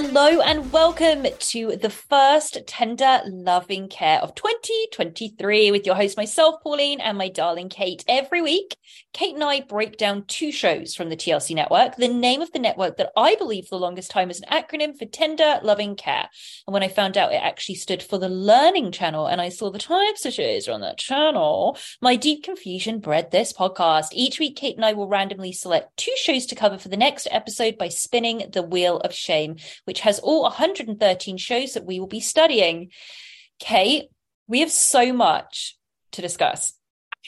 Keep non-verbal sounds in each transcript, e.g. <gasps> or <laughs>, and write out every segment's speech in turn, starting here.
Hello and welcome to the first tender loving care of 2023 with your host, myself, Pauline, and my darling Kate. Every week, Kate and I break down two shows from the TLC network, the name of the network that I believe for the longest time is an acronym for Tender Loving Care. And when I found out it actually stood for the Learning Channel and I saw the types of shows on that channel, my deep confusion bred this podcast. Each week, Kate and I will randomly select two shows to cover for the next episode by spinning the Wheel of Shame which has all 113 shows that we will be studying. Kate, we have so much to discuss.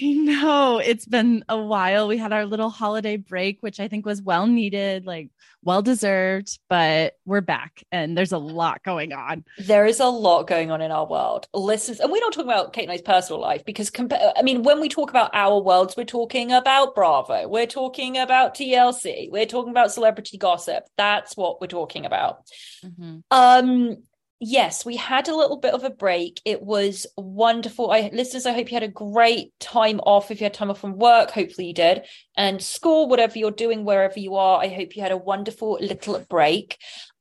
<laughs> I know it's been a while. We had our little holiday break, which I think was well needed, like well deserved, but we're back and there's a lot going on. There is a lot going on in our world. Listeners, and we're not talking about Kate and I's personal life because, compa- I mean, when we talk about our worlds, we're talking about Bravo, we're talking about TLC, we're talking about celebrity gossip. That's what we're talking about. Mm-hmm. Um, yes, we had a little bit of a break. It was wonderful. I listeners, I hope you had a great time off. If you had time off from work, hopefully you did. And school, whatever you're doing, wherever you are, I hope you had a wonderful little break.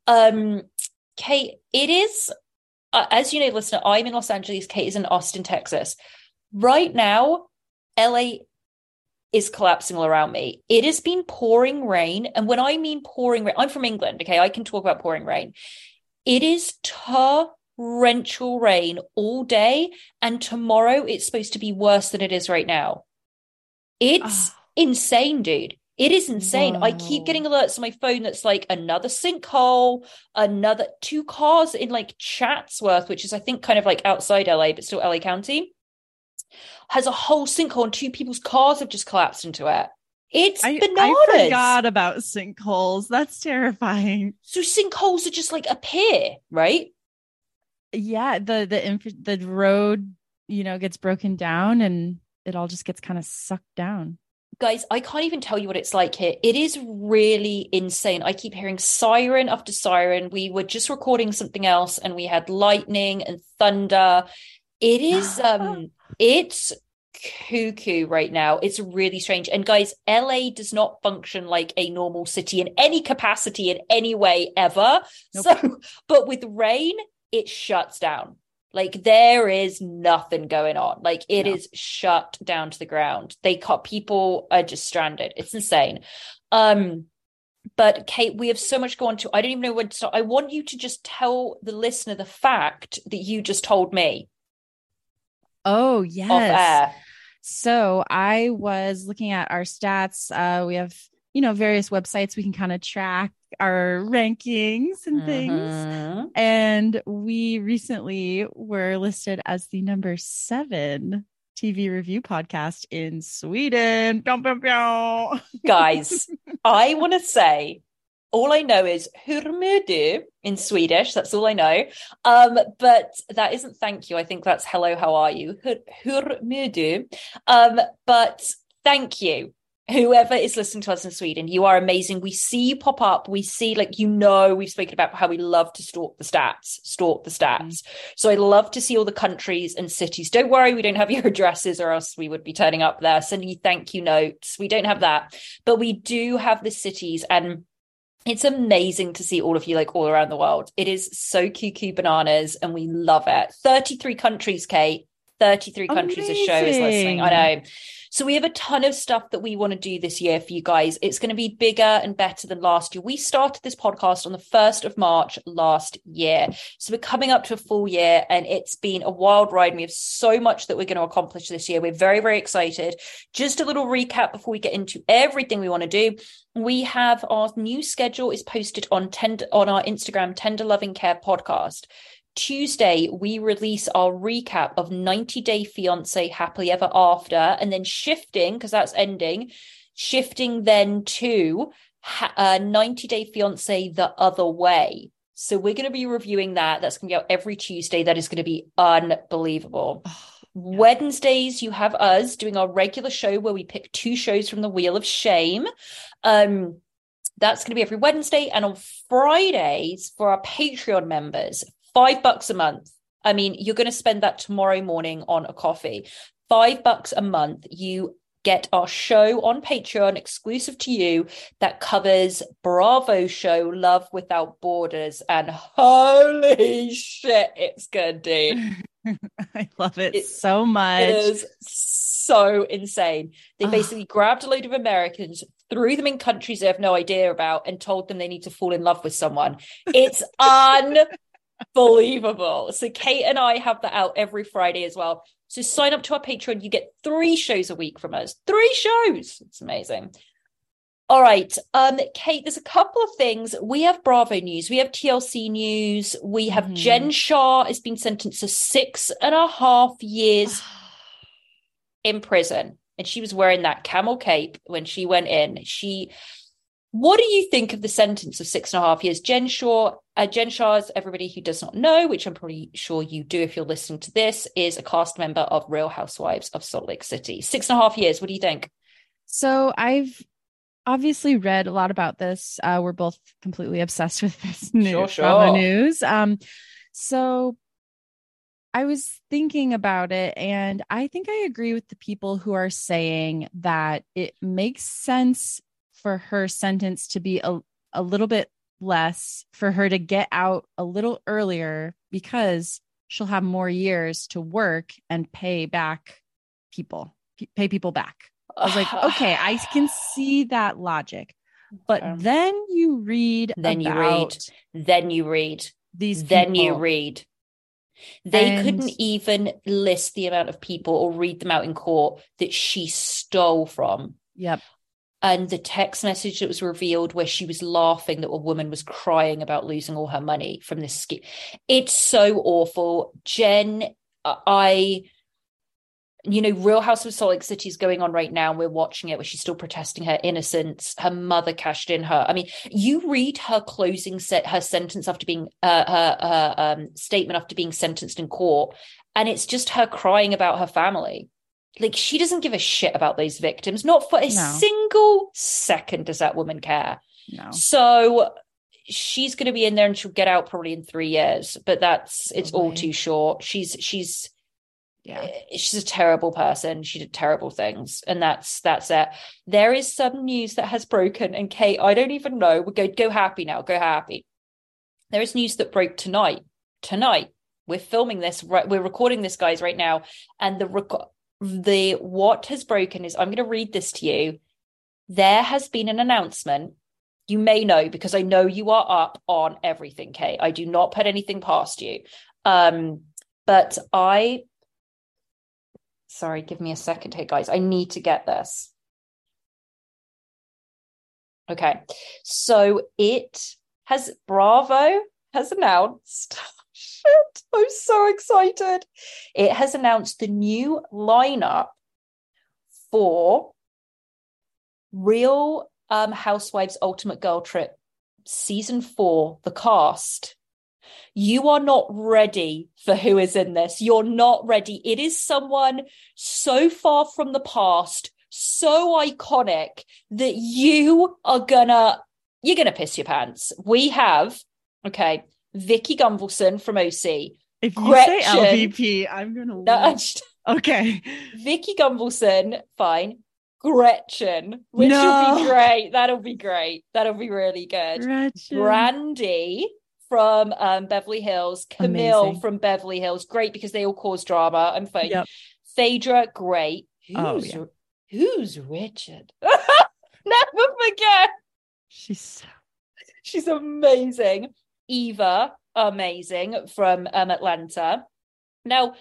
Um, Kate, it is uh, as you know, listener, I'm in Los Angeles, Kate is in Austin, Texas. Right now, LA is collapsing all around me. It has been pouring rain. And when I mean pouring rain, I'm from England, okay? I can talk about pouring rain. It is torrential rain all day, and tomorrow it's supposed to be worse than it is right now. It's ah. insane, dude. It is insane. I keep getting alerts on my phone that's like another sinkhole, another two cars in like Chatsworth, which is I think kind of like outside LA, but still LA County, has a whole sinkhole and two people's cars have just collapsed into it. It's I, bananas. I forgot about sinkholes. That's terrifying. So sinkholes are just like appear, right? Yeah, the the inf- the road, you know, gets broken down and it all just gets kind of sucked down. Guys, I can't even tell you what it's like here. It is really insane. I keep hearing siren after siren. We were just recording something else and we had lightning and thunder. It is <gasps> um it's cuckoo right now. It's really strange. And guys, LA does not function like a normal city in any capacity in any way ever. Nope. So, <laughs> but with rain, it shuts down. Like there is nothing going on. Like it No. is shut down to the ground. They cut people are just stranded. It's insane. Um but Kate, we have so much going to. I don't even know when to start. I want you to just tell the listener the fact that you just told me Oh, yes. So I was looking at our stats. Uh, we have you know, various websites, we can kind of track our rankings and things. Mhm. And we recently were listed as the number seven TV review podcast in Sweden. Guys, I want to say all I know is hur mår du in Swedish. That's all I know. Um, but that isn't thank you. I think that's hello, how are you? Hur, hur mår du? Um, but thank you. Whoever is listening to us in Sweden, you are amazing. We see you pop up. We see, like, you know, we've spoken about how we love to stalk the stats, stalk the stats. So I love to see all the countries and cities. Don't worry, we don't have your <laughs> addresses or else we would be turning up there, sending you thank you notes. We don't have that, but we do have the cities and it's amazing to see all of you like all around the world. It is so cuckoo bananas and we love it. 33 countries, Kate. 33 countries a show is listening. I know. So we have a ton of stuff that we want to do this year for you guys. It's going to be bigger and better than last year. We started this podcast on the 1st of March last year. So we're coming up to a full year and it's been a wild ride. We have so much that we're going to accomplish this year. We're very, very excited. Just a little recap before we get into everything we want to do. We have our new schedule is posted on tender on our Instagram, Tender Loving Care Podcast. Tuesday, we release our recap of 90 Day Fiance Happily Ever After, and then shifting, because that's ending, shifting then to uh, 90 Day Fiance The Other Way. So we're going to be reviewing that. That's going to be out every Tuesday. That is going to be unbelievable. Wednesdays, you have us doing our regular show where we pick two shows from the Wheel of Shame. Um, that's going to be every Wednesday. And on Fridays, for our Patreon members, five bucks a month. I mean, you're going to spend that tomorrow morning on a coffee. Five bucks a month. You get our show on Patreon exclusive to you that covers Bravo show Love Without Borders. And holy shit, it's good, dude. <laughs> I love it, It- so much. It is so insane. They basically grabbed a load of Americans, threw them in countries they have no idea about, and told them they need to fall in love with someone. It's <laughs> unbelievable. So Kate and I have that out every Friday as well. So sign up to our Patreon. You get three shows a week from us. Three shows. It's amazing. All right. Um, Kate, there's a couple of things. We have Bravo news. We have TLC news. We have Mhm. Jen Shah has been sentenced to six and a half years <sighs> in prison. And she was wearing that camel cape when she went in. She what do you think of the sentence of six and a half years? Jen Shah, uh, Jen Shah, as everybody who does not know, which I'm pretty sure you do if you're listening to this, is a cast member of Real Housewives of Salt Lake City. Six and a half years. What do you think? So I've obviously read a lot about this. Uh, we're both completely obsessed with this <laughs> news, Sure, sure. news. Um, so I was thinking about it, and I think I agree with the people who are saying that it makes sense for her sentence to be a, a little bit less, for her to get out a little earlier because she'll have more years to work and pay back people, pay people back. I was like, okay, I <sighs> can see that logic. But Okay. then you read Then you read. Then you read. these Then you read. They And- couldn't even list the amount of people or read them out in court that she stole from. Yep. And the text message that was revealed where she was laughing that a woman was crying about losing all her money from this scheme. It's so awful. Jen, I, you know, Real House of Salt Lake City is going on right now. And we're watching it where she's still protesting her innocence. Her mother cashed in her. I mean, you read her closing set, her sentence after being, uh, her, her um, statement after being sentenced in court. And it's just her crying about her family like she doesn't give a shit about those victims not for a No. single second does that woman care. No. so she's going to be in there and she'll get out probably in three years but that's it's all too short. She's she's Yeah. Eh, she's a terrible person. She did terrible things and that's that's it. There is some news that has broken and kate i don't even know. We go go happy now go happy. There is news that broke tonight tonight. We're filming this right we're recording this guys right now and the rec- the what has broken is i'm going to read this to you. There has been an announcement. You may know because i know you are up on everything kate. I do not put anything past you. Um but i sorry give me a second here guys. I need to get this. Okay. So it has Bravo has announced. <laughs> Shit, <laughs> I'm so excited. It has announced the new lineup for Real um, Housewives Ultimate Girl Trip season four, the cast. You are not ready for who is in this. You're not ready. It is someone so far from the past, so iconic that you are gonna you're gonna piss your pants. We have okay, Vicki Gunvalson from OC. If you Gretchen, say LVP, I'm gonna. No, okay. Vicki Gunvalson, fine. Gretchen, which No. will be great. That'll be great. That'll be really good. Gretchen. Brandi from um, Beverly Hills, Camille Amazing. from Beverly Hills, great because they all cause drama. I'm fine. Yep. Phaedra, great. Oh, Who's, yeah. who's Richard? <laughs> Never forget. She's so She's amazing. Eva, amazing from um, Atlanta. Now,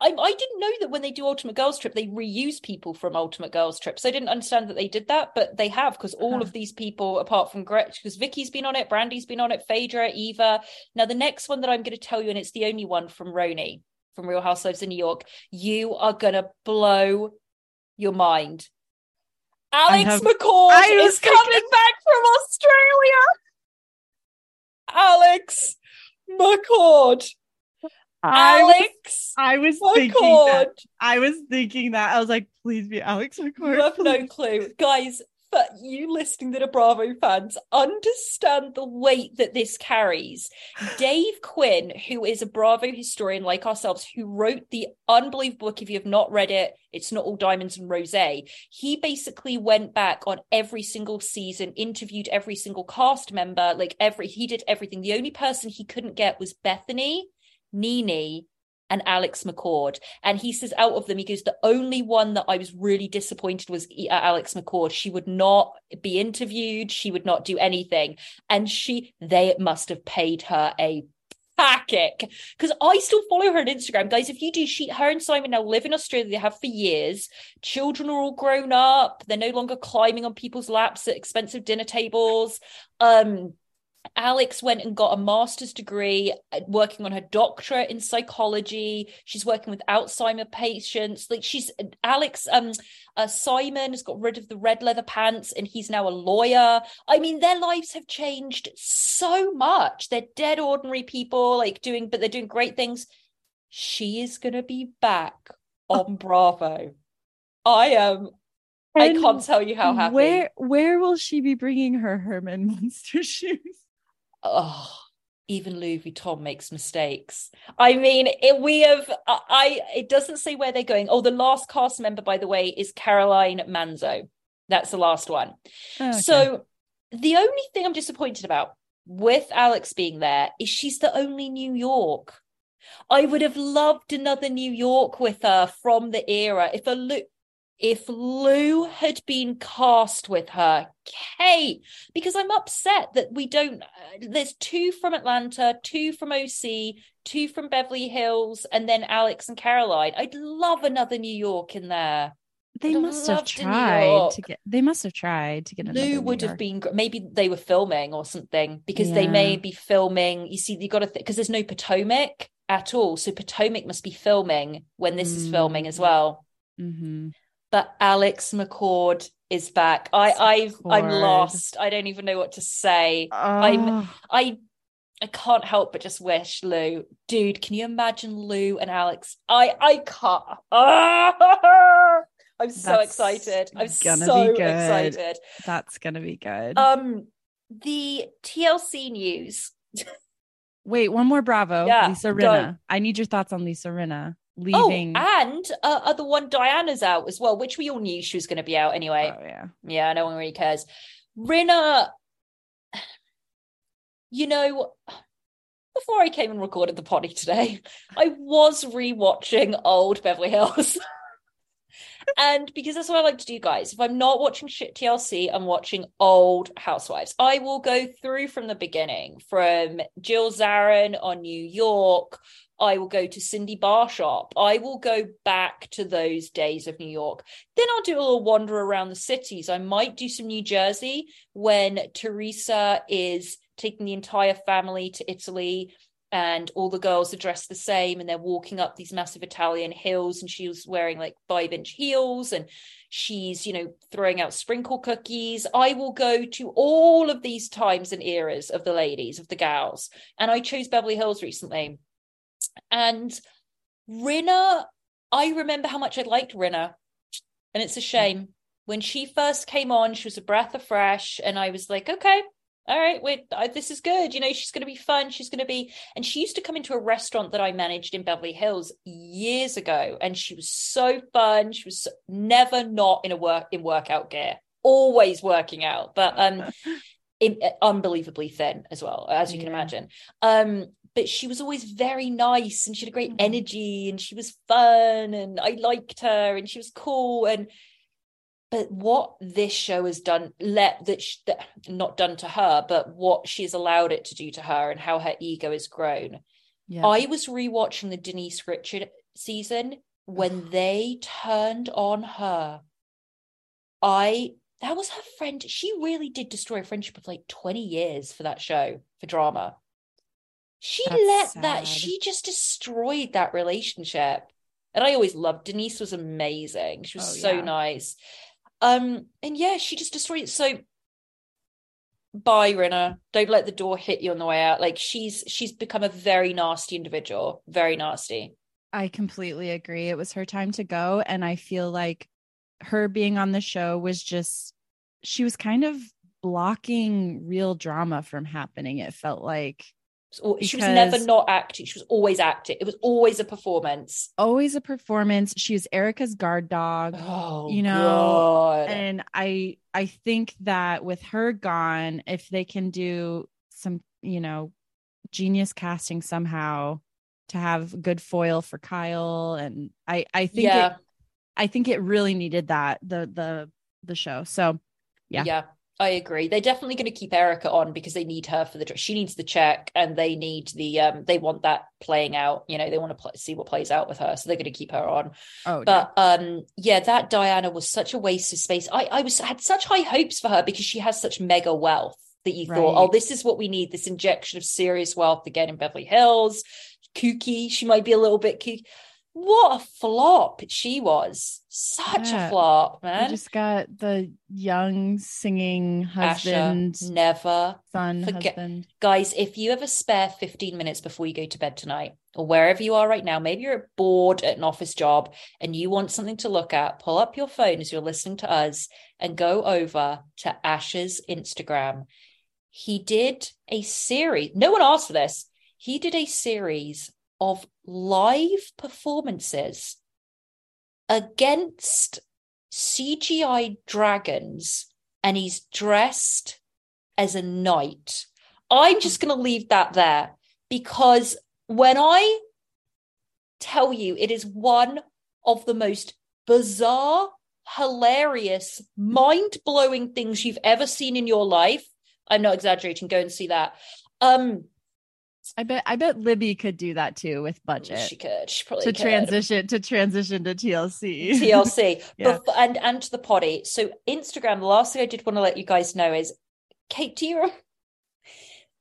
I, I didn't know that when they do Ultimate Girls Trip, they reuse people from Ultimate Girls Trips. I didn't understand that they did that, but they have because all Huh. of these people, apart from Gretchen, because Vicki's been on it, Brandi's been on it, Phaedra, Eva. Now, the next one that I'm going to tell you, and it's the only one from Roni from Real Housewives in New York, you are going to blow your mind. Alex have- McCord is coming back from Australia. Alex McCord. I was, Alex I was thinking that. I was thinking that. I was like, please be Alex McCord. You have no clue. Guys, but you listening that are Bravo fans, understand the weight that this carries. Dave Quinn, who is a Bravo historian like ourselves, who wrote the unbelievable book, if you have not read it, it's not all diamonds and rosé. He basically went back on every single season, interviewed every single cast member, like every, he did everything. The only person he couldn't get was Bethany, Nene, and Alex McCord. And he says, out of them, he goes, the only one that I was really disappointed was uh, Alex McCord. She would not be interviewed, she would not do anything. And she, they must have paid her a packet because I still follow her on Instagram, guys. If you do, she, her and Simon now live in Australia. They have for years. Children are all grown up. They're no longer climbing on people's laps at expensive dinner tables. Um, Alex went and got a master's degree uh, working on her doctorate in psychology. She's working with Alzheimer patients. Like she's Alex, um, uh, Simon has got rid of the red leather pants and he's now a lawyer. I mean, their lives have changed so much. They're dead ordinary people, like doing, but they're doing great things. She is going to be back on Bravo. I am. I can't tell you how happy. Where where will she be bringing her Herman Munster <laughs> shoes? Oh even louis vuitton makes mistakes. I mean it, we have I, I it doesn't say where they're going. Oh the last cast member by the way is caroline manzo. That's the last one. Oh, okay. so the only thing i'm disappointed about with alex being there is she's the only new york. I would have loved another new york with her from the era if a Lou, if Lou had been cast with her, Kate, because I'm upset that we don't. Uh, there's two from Atlanta, two from OC, two from Beverly Hills, and then Alex and Caroline. I'd love another New York in there. they I'd must have tried to get. They must have tried to get. another Lou would have been maybe they were filming or something because they may be filming. You see, you got to because there's no Potomac at all, so Potomac must be filming when this is filming as Mm. well. Mhm. But Alex McCord is back. I I've I'm lost. I don't even know what to say. I'm Oh, I I can't help but just wish Lou, dude. Can you imagine Lou and Alex? I I can't. Ah! <laughs> I'm so That's excited. I'm gonna so be good. excited. that's gonna be good. Um, the TLC news. <laughs> Wait, one more Bravo. Yeah, Lisa. Rinna. I need your thoughts on Lisa Rinna leaving. Oh, and uh, other one Diana's out as well, which we all knew she was going to be out anyway. Oh, yeah. Yeah, no one really cares. Rinna, you know, before I came and recorded the poddy today, I was rewatching old Beverly Hills. <laughs> and because that's what I like to do, guys. If I'm not watching shit TLC, I'm watching old Housewives. I will go through from the beginning, from Jill Zarin on New York I will go to Cindy Barshop. I will go back to those days of New York. Then I'll do a little wander around the cities. I might do some New Jersey when Teresa is taking the entire family to Italy and all the girls are dressed the same and they're walking up these massive Italian hills and she's wearing like five inch heels and she's you know throwing out sprinkle cookies I will go to all of these times and eras of the ladies of the gals and I chose Beverly Hills recently and Rinna I remember how much I liked Rinna and it's a shame when she first came on she was a breath of fresh and I was like okay all right, wait, this is good. You know, she's going to be fun. She's going to be, and she used to come into a restaurant that I managed in Beverly Hills years ago, and she was so fun. She was never not in a work in workout gear, always working out, but um, <laughs> in, unbelievably thin as well, as you yeah. can imagine. Um, but she was always very nice, and she had a great mm-hmm. energy, and she was fun, and I liked her, and she was cool, and but what this show has done let that, sh- that not done to her but what she's allowed it to do to her and how her ego has grown yeah. i was rewatching the denise richard season when <sighs> they turned on her i that was her friend she really did destroy a friendship of like 20 years for that show for drama she That's let sad. that she just destroyed that relationship and i always loved denise was amazing she was oh, so yeah. nice um, and yeah, she just destroyed it. So bye, Rinna. Don't let the door hit you on the way out. Like she's she's become a very nasty individual. Very nasty. I completely agree. It was her time to go. And I feel like her being on the show was just she was kind of blocking real drama from happening. It felt like she was never not acting. She was always acting. It was always a performance. Always a performance. She was Erika's guard dog. Oh, you know, God. and I I think that with her gone, if they can do some, you know, genius casting somehow to have good foil for Kyle, and I I think yeah. it, I think it really needed that the the the show. So yeah, yeah. I agree. They're definitely going to keep Erika on because they need her for the. She needs the check, and they need the. um They want that playing out. You know, they want to play, see what plays out with her, so they're going to keep her on. Oh, but yeah. um, yeah, that Diana was such a waste of space. I I was had such high hopes for her because she has such mega wealth that you right. thought, oh, this is what we need. This injection of serious wealth again in Beverly Hills. Kooky, she might be a little bit kooky what a flop she was. Such yeah. a flop, man. I just got the young singing husband. Asher, never. Son, Forget- husband. Guys, if you ever spare 15 minutes before you go to bed tonight, or wherever you are right now, maybe you're bored at an office job and you want something to look at, pull up your phone as you're listening to us and go over to Asher's Instagram. He did a series. No one asked for this. He did a series of live performances against CGI dragons and he's dressed as a knight. I'm just going to leave that there because when I tell you it is one of the most bizarre, hilarious, mind blowing things you've ever seen in your life, I'm not exaggerating. Go and see that. Um, I bet I bet Libby could do that too with budget. She could. She probably to could. transition to transition to TLC. TLC. <laughs> yeah. Bef- and and to the poddy. So Instagram, the last thing I did want to let you guys know is Kate, do you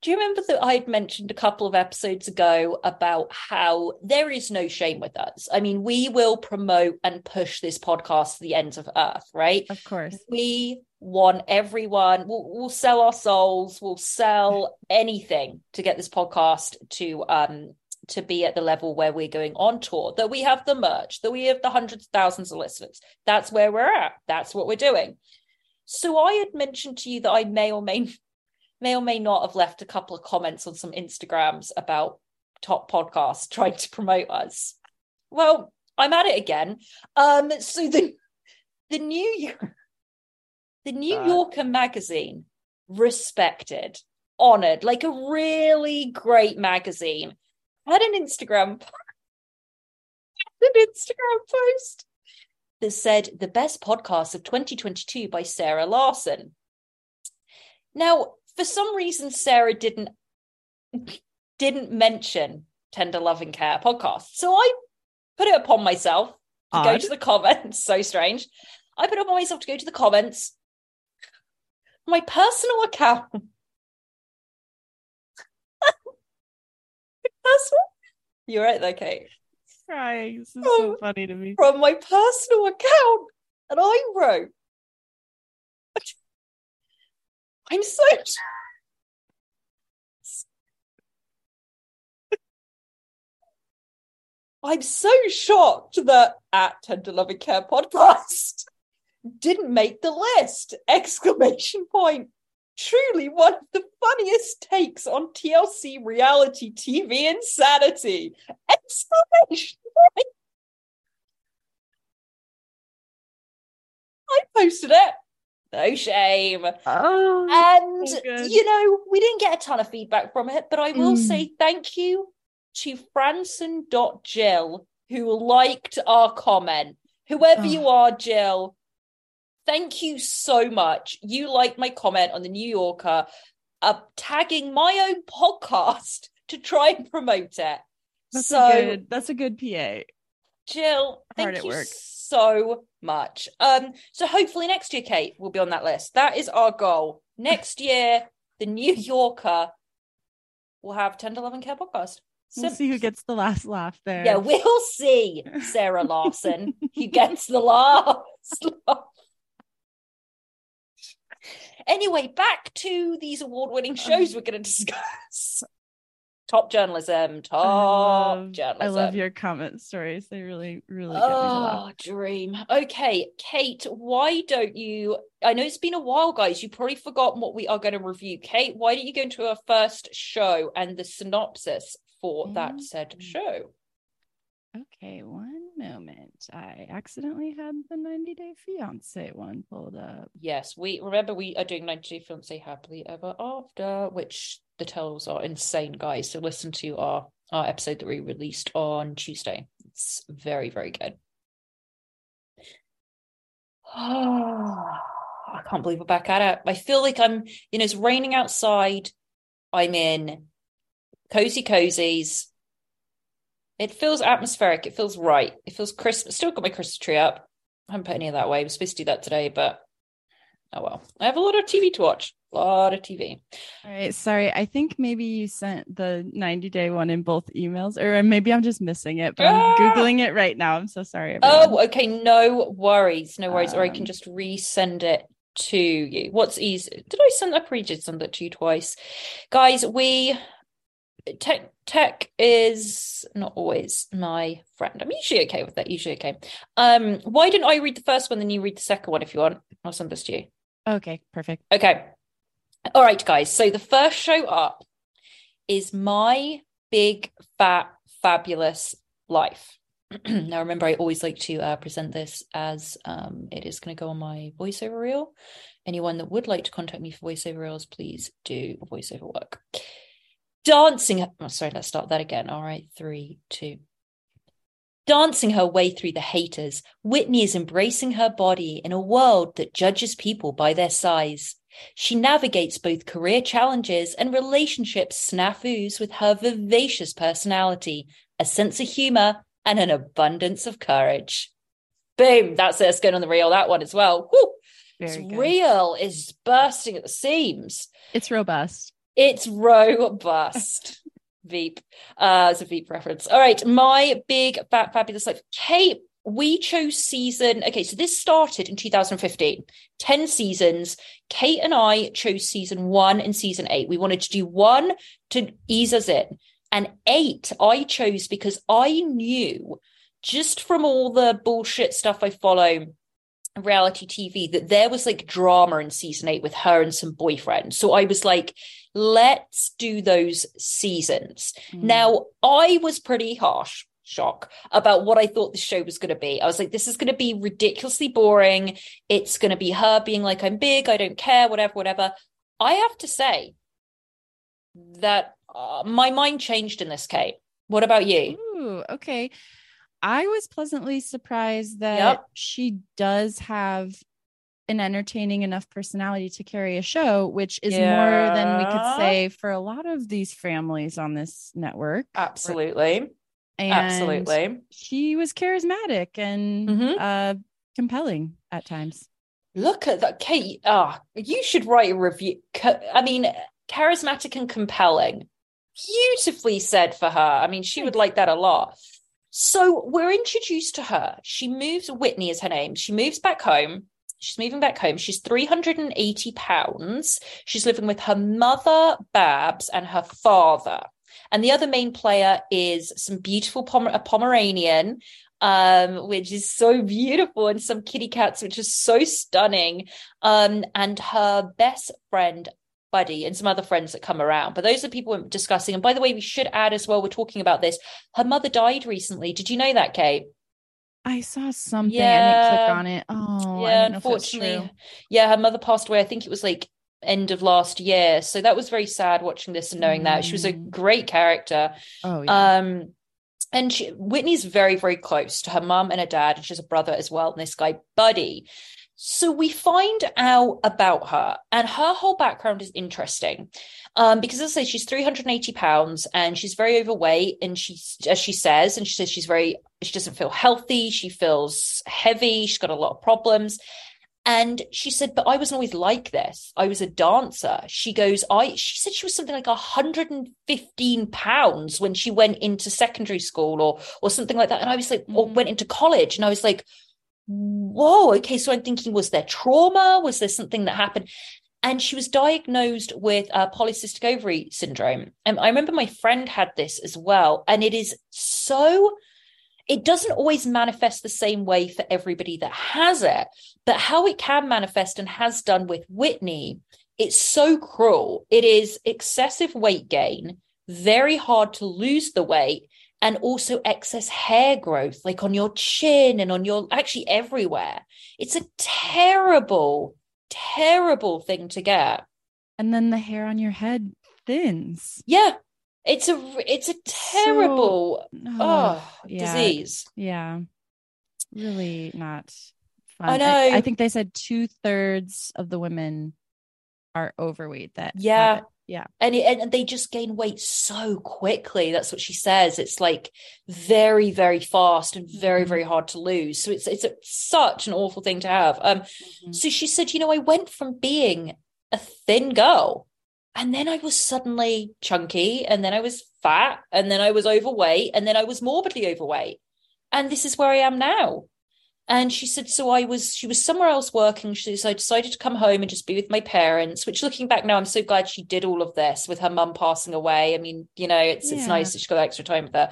do you remember that I'd mentioned a couple of episodes ago about how there is no shame with us? I mean, we will promote and push this podcast to the ends of earth, right? Of course. We want everyone, we'll, we'll sell our souls, we'll sell <laughs> anything to get this podcast to um to be at the level where we're going on tour, that we have the merch, that we have the hundreds of thousands of listeners. That's where we're at. That's what we're doing. So I had mentioned to you that I may or may may or may not have left a couple of comments on some Instagrams about top podcasts trying to promote us. Well, I'm at it again. Um, so the the New the New uh, Yorker magazine, respected, honored, like a really great magazine, had an Instagram an Instagram post that said the best podcast of 2022 by Sarah Larson. Now, for some reason Sarah didn't didn't mention Tender Love and Care podcast. So I put it upon myself to Odd. go to the comments. <laughs> so strange. I put it upon myself to go to the comments. My personal account. <laughs> personal. You're right there, Kate. Crying. This is so funny to me. From my personal account. And I wrote, I'm so. I'm so shocked that at Tender Loving Care podcast didn't make the list! Exclamation point. Truly one of the funniest takes on TLC reality TV insanity! Exclamation point. I posted it. No shame. Oh, And, so you know, we didn't get a ton of feedback from it, but I will Mm. say thank you to Franson.Jill, who liked our comment. Whoever you are, Jill, thank you so much. You liked my comment on the New Yorker, uh, tagging my own podcast <laughs> to try and promote it. that's so, a good. That's a good PA. Jill, thank you work. so much. Um, so hopefully next year, Kate will be on that list. That is our goal. Next year, the New Yorker will have Tender Loving Care podcast. We'll see who gets the last laugh there. Yeah, we'll see. Sarah Larson, who <laughs> gets the last laugh. Anyway, back to these award-winning shows we're going to discuss. Top journalism, I top love, journalism. I love your comment stories. They really, really. Oh, dream. Okay, Kate, why don't you? I know it's been a while, guys. You probably forgotten what we are going to review. Kate, why don't you go into our first show and the synopsis for that said Mm. show? Okay, one moment. I accidentally had the 90 Day Fiance one pulled up. Yes, we remember we are doing 90 Day Fiance Happily Ever After, which the titles are insane, guys. So listen to our our episode that we released on Tuesday. It's very, very good. Oh, <sighs> I can't believe we're back at it. I feel like I'm, you know, it's raining outside. I'm in cozy cozies. It feels atmospheric. It feels right. It feels Christmas. Still got my Christmas tree up. I haven't put any of that away. I was supposed to do that today, but oh well. I have a lot of TV to watch. A lot of TV. All right, sorry. I think maybe you sent the 90 day one in both emails, or maybe I'm just missing it, but Ah! I'm Googling it right now. I'm so sorry. everyone. Oh, okay. No worries. No worries. or I can Um, just resend it to you. What's easy? Did I send? I probably did send it to you twice, guys. We tech tech is not always my friend. I'm usually okay with that. Usually okay. Um, why didn't I read the first one, then you read the second one if you want? I'll send this to you. Okay, perfect. Okay. All right, guys. So the first show up is My Big Fat Fabulous Life. <clears throat> now, remember, I always like to uh, present this as um, it is going to go on my voiceover reel. Anyone that would like to contact me for voiceover reels, please do voiceover work. Dancing. Oh, sorry, let's start that again. All right, three, two. Dancing her way through the haters, Whitney is embracing her body in a world that judges people by their size. She navigates both career challenges and relationship snafus with her vivacious personality, a sense of humor, and an abundance of courage. Boom, that's it. It's going on the reel, that one as well. Woo! It's good. real, is bursting at the seams. It's robust. It's robust. Veep. Uh, it's a Veep reference. All right, my big fat fabulous life. Kate, we chose season. Okay, so this started in 2015. 10 seasons. Kate and I chose season one and season eight. We wanted to do one to ease us in. And eight, I chose because I knew just from all the bullshit stuff I follow reality TV that there was like drama in season eight with her and some boyfriends. So I was like, let's do those seasons. Mm. Now, I was pretty harsh, shock, about what I thought the show was going to be. I was like, this is going to be ridiculously boring. It's going to be her being like, I'm big, I don't care, whatever, whatever. I have to say that uh, my mind changed in this, Kate. What about you? Ooh, okay. I was pleasantly surprised that Yep. she does have an entertaining enough personality to carry a show, which is yeah. more than we could say for a lot of these families on this network. Absolutely. And Absolutely. She was charismatic and mm-hmm. uh, compelling at times. Look at that, Kate. Ah, oh, you should write a review. I mean, charismatic and compelling. Beautifully said for her. I mean, she would like that a lot. So we're introduced to her. She moves, Whitney is her name. She moves back home. She's moving back home. She's 380 pounds. She's living with her mother, Babs, and her father. And the other main player is some beautiful Pomer- Pomeranian, um, which is so beautiful, and some kitty cats, which is so stunning. Um, and her best friend, Buddy, and some other friends that come around. But those are people we're discussing. And by the way, we should add as well, we're talking about this. Her mother died recently. Did you know that, Kate? I saw something. Yeah. I didn't click on it. Oh, yeah. Unfortunately, yeah, her mother passed away. I think it was like end of last year. So that was very sad watching this and knowing mm. that she was a mm. great character. Oh, yeah. Um, and she, Whitney's very, very close to her mum and her dad, and she has a brother as well. And this guy, Buddy. So we find out about her, and her whole background is interesting. Um, because as I say, she's 380 pounds and she's very overweight. And she's, as she says, and she says she's very, she doesn't feel healthy. She feels heavy. She's got a lot of problems. And she said, but I wasn't always like this. I was a dancer. She goes, I, she said she was something like 115 pounds when she went into secondary school or, or something like that. And I was like, or went into college. And I was like, whoa, okay. So I'm thinking, was there trauma? Was there something that happened? And she was diagnosed with uh, polycystic ovary syndrome. And I remember my friend had this as well. And it is so it doesn't always manifest the same way for everybody that has it, but how it can manifest and has done with Whitney, it's so cruel. It is excessive weight gain, very hard to lose the weight, and also excess hair growth, like on your chin and on your actually everywhere. It's a terrible, terrible thing to get. And then the hair on your head thins. Yeah. It's a it's a terrible so, oh, yeah, disease. Yeah. Really not fun. I know. I, I think they said two thirds of the women are overweight that yeah yeah and, it, and they just gain weight so quickly that's what she says it's like very very fast and very mm-hmm. very hard to lose so it's it's a, such an awful thing to have um mm-hmm. so she said you know i went from being a thin girl and then I was suddenly chunky, and then I was fat, and then I was overweight, and then I was morbidly overweight. And this is where I am now. And she said, so I was, she was somewhere else working. She so I decided to come home and just be with my parents, which looking back now, I'm so glad she did all of this with her mum passing away. I mean, you know, it's, yeah. it's nice that she got extra time with her.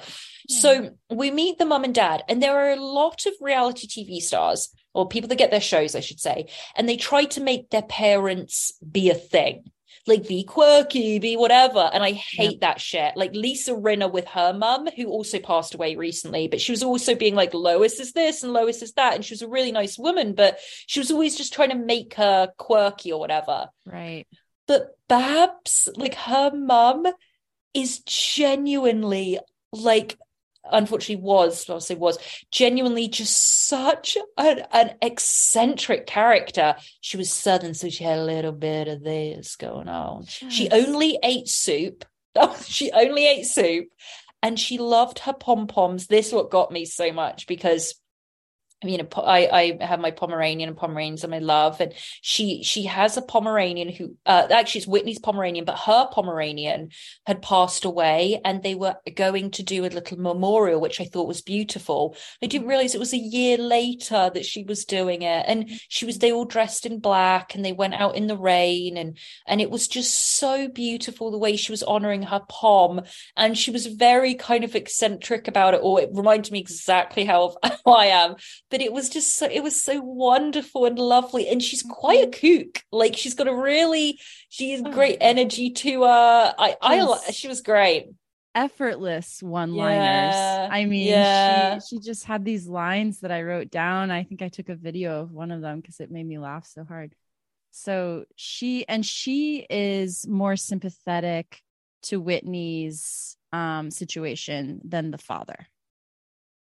Yeah. So we meet the mum and dad, and there are a lot of reality TV stars or people that get their shows, I should say, and they try to make their parents be a thing like be quirky, be whatever. And I hate yep. that shit. Like Lisa Rinna with her mum, who also passed away recently, but she was also being like, Lois is this and Lois is that. And she was a really nice woman, but she was always just trying to make her quirky or whatever. Right. But Babs, like her mum, is genuinely like unfortunately was I'll say was genuinely just such an, an, eccentric character. She was southern, so she had a little bit of this going on. Yes. She only ate soup. <laughs> she only ate soup, and she loved her pom poms. This what got me so much because you know, I, I have my Pomeranian and Pomeranians and my love, and she she has a Pomeranian who uh, actually it's Whitney's Pomeranian, but her Pomeranian had passed away, and they were going to do a little memorial, which I thought was beautiful. I didn't realize it was a year later that she was doing it, and she was they all dressed in black, and they went out in the rain, and and it was just so beautiful the way she was honoring her pom, and she was very kind of eccentric about it, or it reminded me exactly how, <laughs> how I am but it was just so it was so wonderful and lovely. And she's quite a mm-hmm. kook. Like she's got a really she has great oh. energy to her. I i she was great. effortless one liners yeah, i mean yeah. she she just had these lines that i wrote down. I think i took a video of one of them because it made me laugh so hard. So she and she is more sympathetic to whitney's um situation than the father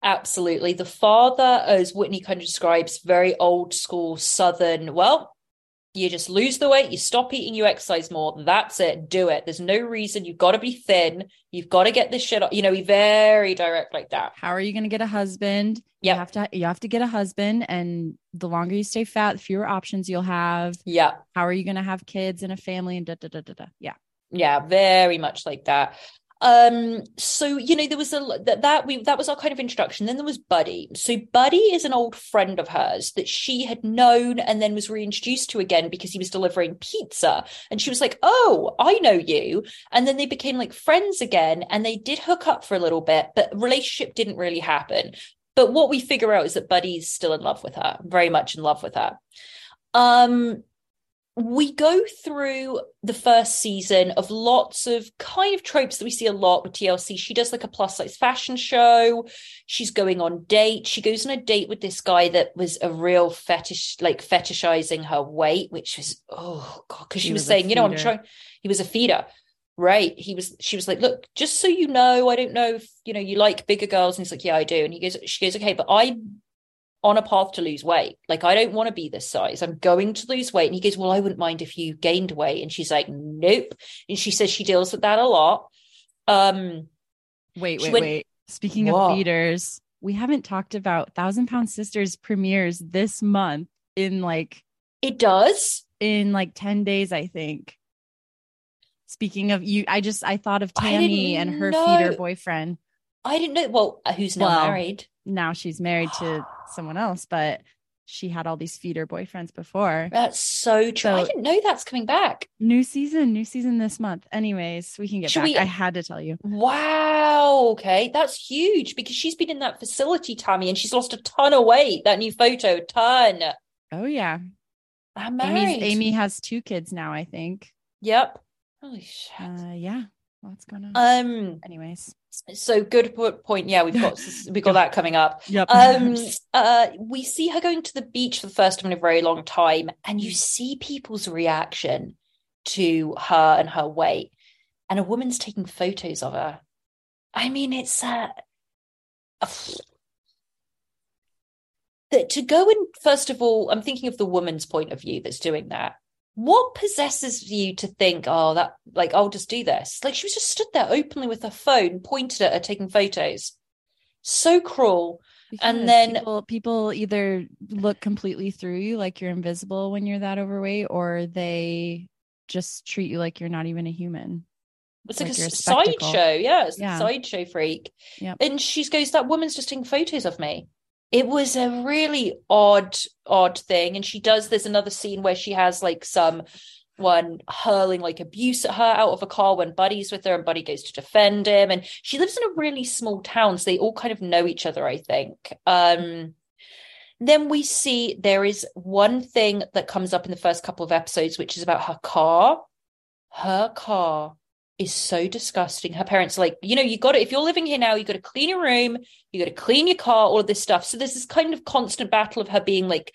Absolutely. The father, as Whitney kind of describes, very old school Southern. Well, you just lose the weight, you stop eating, you exercise more. That's it. Do it. There's no reason. You've got to be thin. You've got to get this shit. Up. You know, be very direct like that. How are you going to get a husband? Yep. You have to. You have to get a husband, and the longer you stay fat, the fewer options you'll have. Yeah. How are you going to have kids and a family and da da da da da? Yeah. Yeah. Very much like that. Um, so you know, there was a that, that we that was our kind of introduction. Then there was Buddy. So Buddy is an old friend of hers that she had known and then was reintroduced to again because he was delivering pizza. And she was like, Oh, I know you. And then they became like friends again and they did hook up for a little bit, but relationship didn't really happen. But what we figure out is that Buddy's still in love with her, very much in love with her. Um, we go through the first season of lots of kind of tropes that we see a lot with TLC. She does like a plus size fashion show. She's going on date. She goes on a date with this guy that was a real fetish, like fetishizing her weight, which was oh god, because she was, was saying, you know, I'm trying. He was a feeder, right? He was. She was like, look, just so you know, I don't know if you know you like bigger girls, and he's like, yeah, I do. And he goes, she goes, okay, but I on a path to lose weight. Like, I don't want to be this size. I'm going to lose weight. And he goes, Well, I wouldn't mind if you gained weight. And she's like, Nope. And she says she deals with that a lot. Um, Wait, wait, went- wait. Speaking of feeders, we haven't talked about Thousand Pound Sisters premieres this month in like it does. in like 10 days, I think. Speaking of you, I just I thought of Tammy and her know. feeder boyfriend. I didn't know. Well, uh, who's now Well, married? Now she's married to <sighs> someone else, but she had all these feeder boyfriends before. That's so true. I didn't know that's coming back. New season, new season this month. Anyways, we can get Should back. we- I had to tell you. Wow. Okay. That's huge because she's been in that facility, Tammy, and she's lost a ton of weight. That new photo, ton. Oh yeah. I'm Amy's, married. Amy has two kids now, I think. Yep. Holy shit. Uh yeah. What's going on? Um. Anyways. So good point. Yeah, we've got <laughs> we've got that coming up. Yep. Um. <laughs> Uh. We see her going to the beach for the first time in a very long time, and you see people's reaction to her and her weight, and a woman's taking photos of her. I mean, it's uh, <sighs> that to go and first of all, I'm thinking of the woman's point of view that's doing that. What possesses you to think, oh, that like I'll just do this? Like she was just stood there openly with her phone, pointed at her, taking photos. So cruel. And then- people, people either look completely through you like you're invisible when you're that overweight, or they just treat you like you're not even a human. It's like, Like a a sideshow. Yeah, it's Yeah. a sideshow freak. Yep. And she goes, That woman's just taking photos of me. It was a really odd, odd thing. And she does, there's another scene where she has like some one hurling like abuse at her out of a car when Buddy's with her and Buddy goes to defend him. And she lives in a really small town, so they all kind of know each other, I think. Um then we see there is one thing that comes up in the first couple of episodes, which is about her car. Her car is so disgusting. Her parents are like, you know, you got to, if you're living here now, you got to clean your room, you got to clean your car, all of this stuff. So there's this kind of constant battle of her being like,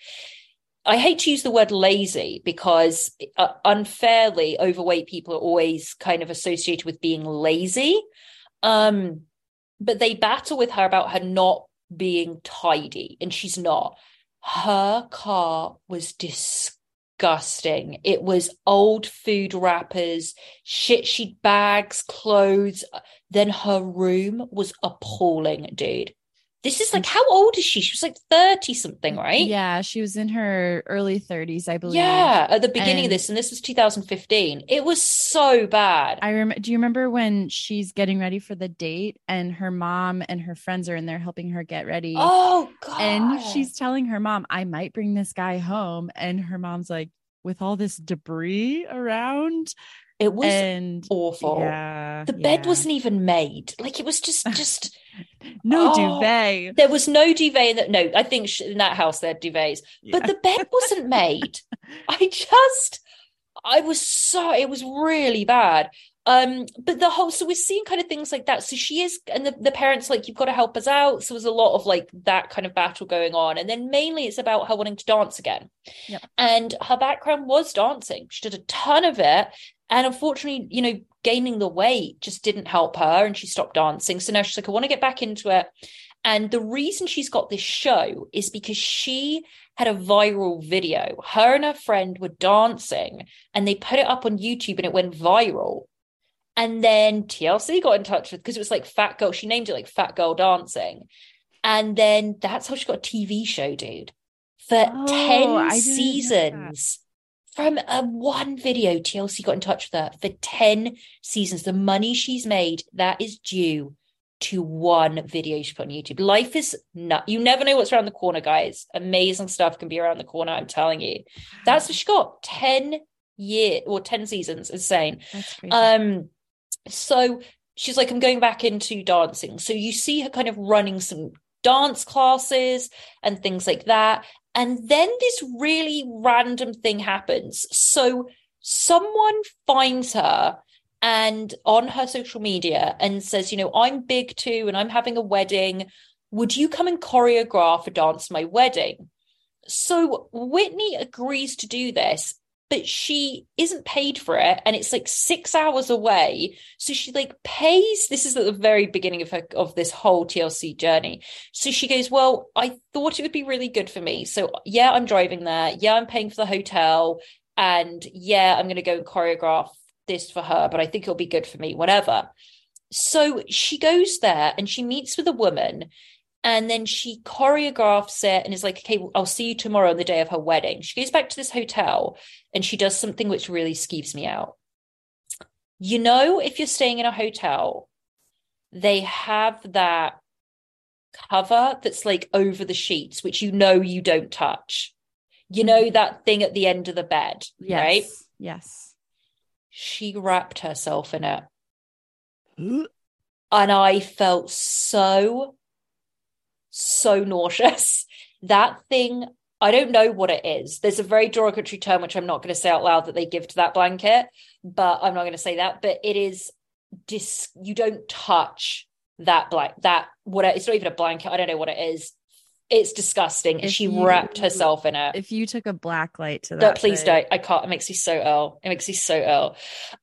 I hate to use the word lazy because uh, unfairly overweight people are always kind of associated with being lazy. Um, but they battle with her about her not being tidy, and she's not. Her car was disgusting. It was old food wrappers, shit sheet bags, clothes. Then her room was appalling, dude. This is like, how old is she? She was like 30 something, right? Yeah, she was in her early 30s, I believe. Yeah, at the beginning of this, and this was 2015. It was so bad. I remember. Do you remember when she's getting ready for the date and her mom and her friends are in there helping her get ready? oh god. and she's telling her mom, I might bring this guy home. And her mom's like, with all this debris around. it was and awful. Yeah. The bed yeah. wasn't even made. Like it was just <laughs> just no Oh, duvet. there was no duvet in that. No, I think in that house they had duvets, but the bed wasn't made. <laughs> I just, I was so it was really bad. Um, but the whole so we're seeing kind of things like that. So she is, and the, the parents like you've got to help us out. So there's a lot of like that kind of battle going on, and then mainly it's about her wanting to dance again. Yep. And her background was dancing. She did a ton of it, and unfortunately, you know, gaining the weight just didn't help her, and she stopped dancing. So now she's like, I want to get back into it. And the reason she's got this show is because she had a viral video. Her and her friend were dancing and they put it up on YouTube and it went viral. And then TLC got in touch with because it was like Fat Girl. She named it like Fat Girl Dancing. And then that's how she got a TV show, dude. For Oh, 10 I didn't know that. seasons. From a one video, TLC got in touch with her for 10 seasons. The money she's made, that is due to one video she put on YouTube. Life is not, you never know what's around the corner, guys. Amazing stuff can be around the corner, I'm telling you. That's what she got 10 year or 10 seasons, insane. Um, so she's like, I'm going back into dancing. So you see her kind of running some dance classes and things like that. And then this really random thing happens. So someone finds her and on her social media and says, you know, I'm big too, and I'm having a wedding. Would you come and choreograph a dance my wedding? So Whitney agrees to do this, but she isn't paid for it, and it's like six hours away. So she like pays. This is at the very beginning of her of this whole TLC journey. So she goes, Well, I thought it would be really good for me. So yeah, I'm driving there. Yeah, I'm paying for the hotel. And yeah, I'm gonna go and choreograph this for her, but I think it'll be good for me, whatever. So she goes there and she meets with a woman and then she choreographs it and is like, okay, I'll see you tomorrow on the day of her wedding. She goes back to this hotel and she does something which really skeeves me out. You know, if you're staying in a hotel, they have that cover that's like over the sheets, which you know you don't touch. You know, mm-hmm. that thing at the end of the bed, yes. right? Yes. She wrapped herself in it. <gasps> And I felt so, so nauseous. That thing, I don't know what it is. There's a very derogatory term, which I'm not going to say out loud, that they give to that blanket, but I'm not going to say that. But it is dis, you don't touch that blank, that, what it's not even a blanket. I don't know what it is. It's disgusting. And If she you- wrapped herself in it. If you took a black light to No, that, please thing- don't. I can't. It makes me so ill. It makes me so ill.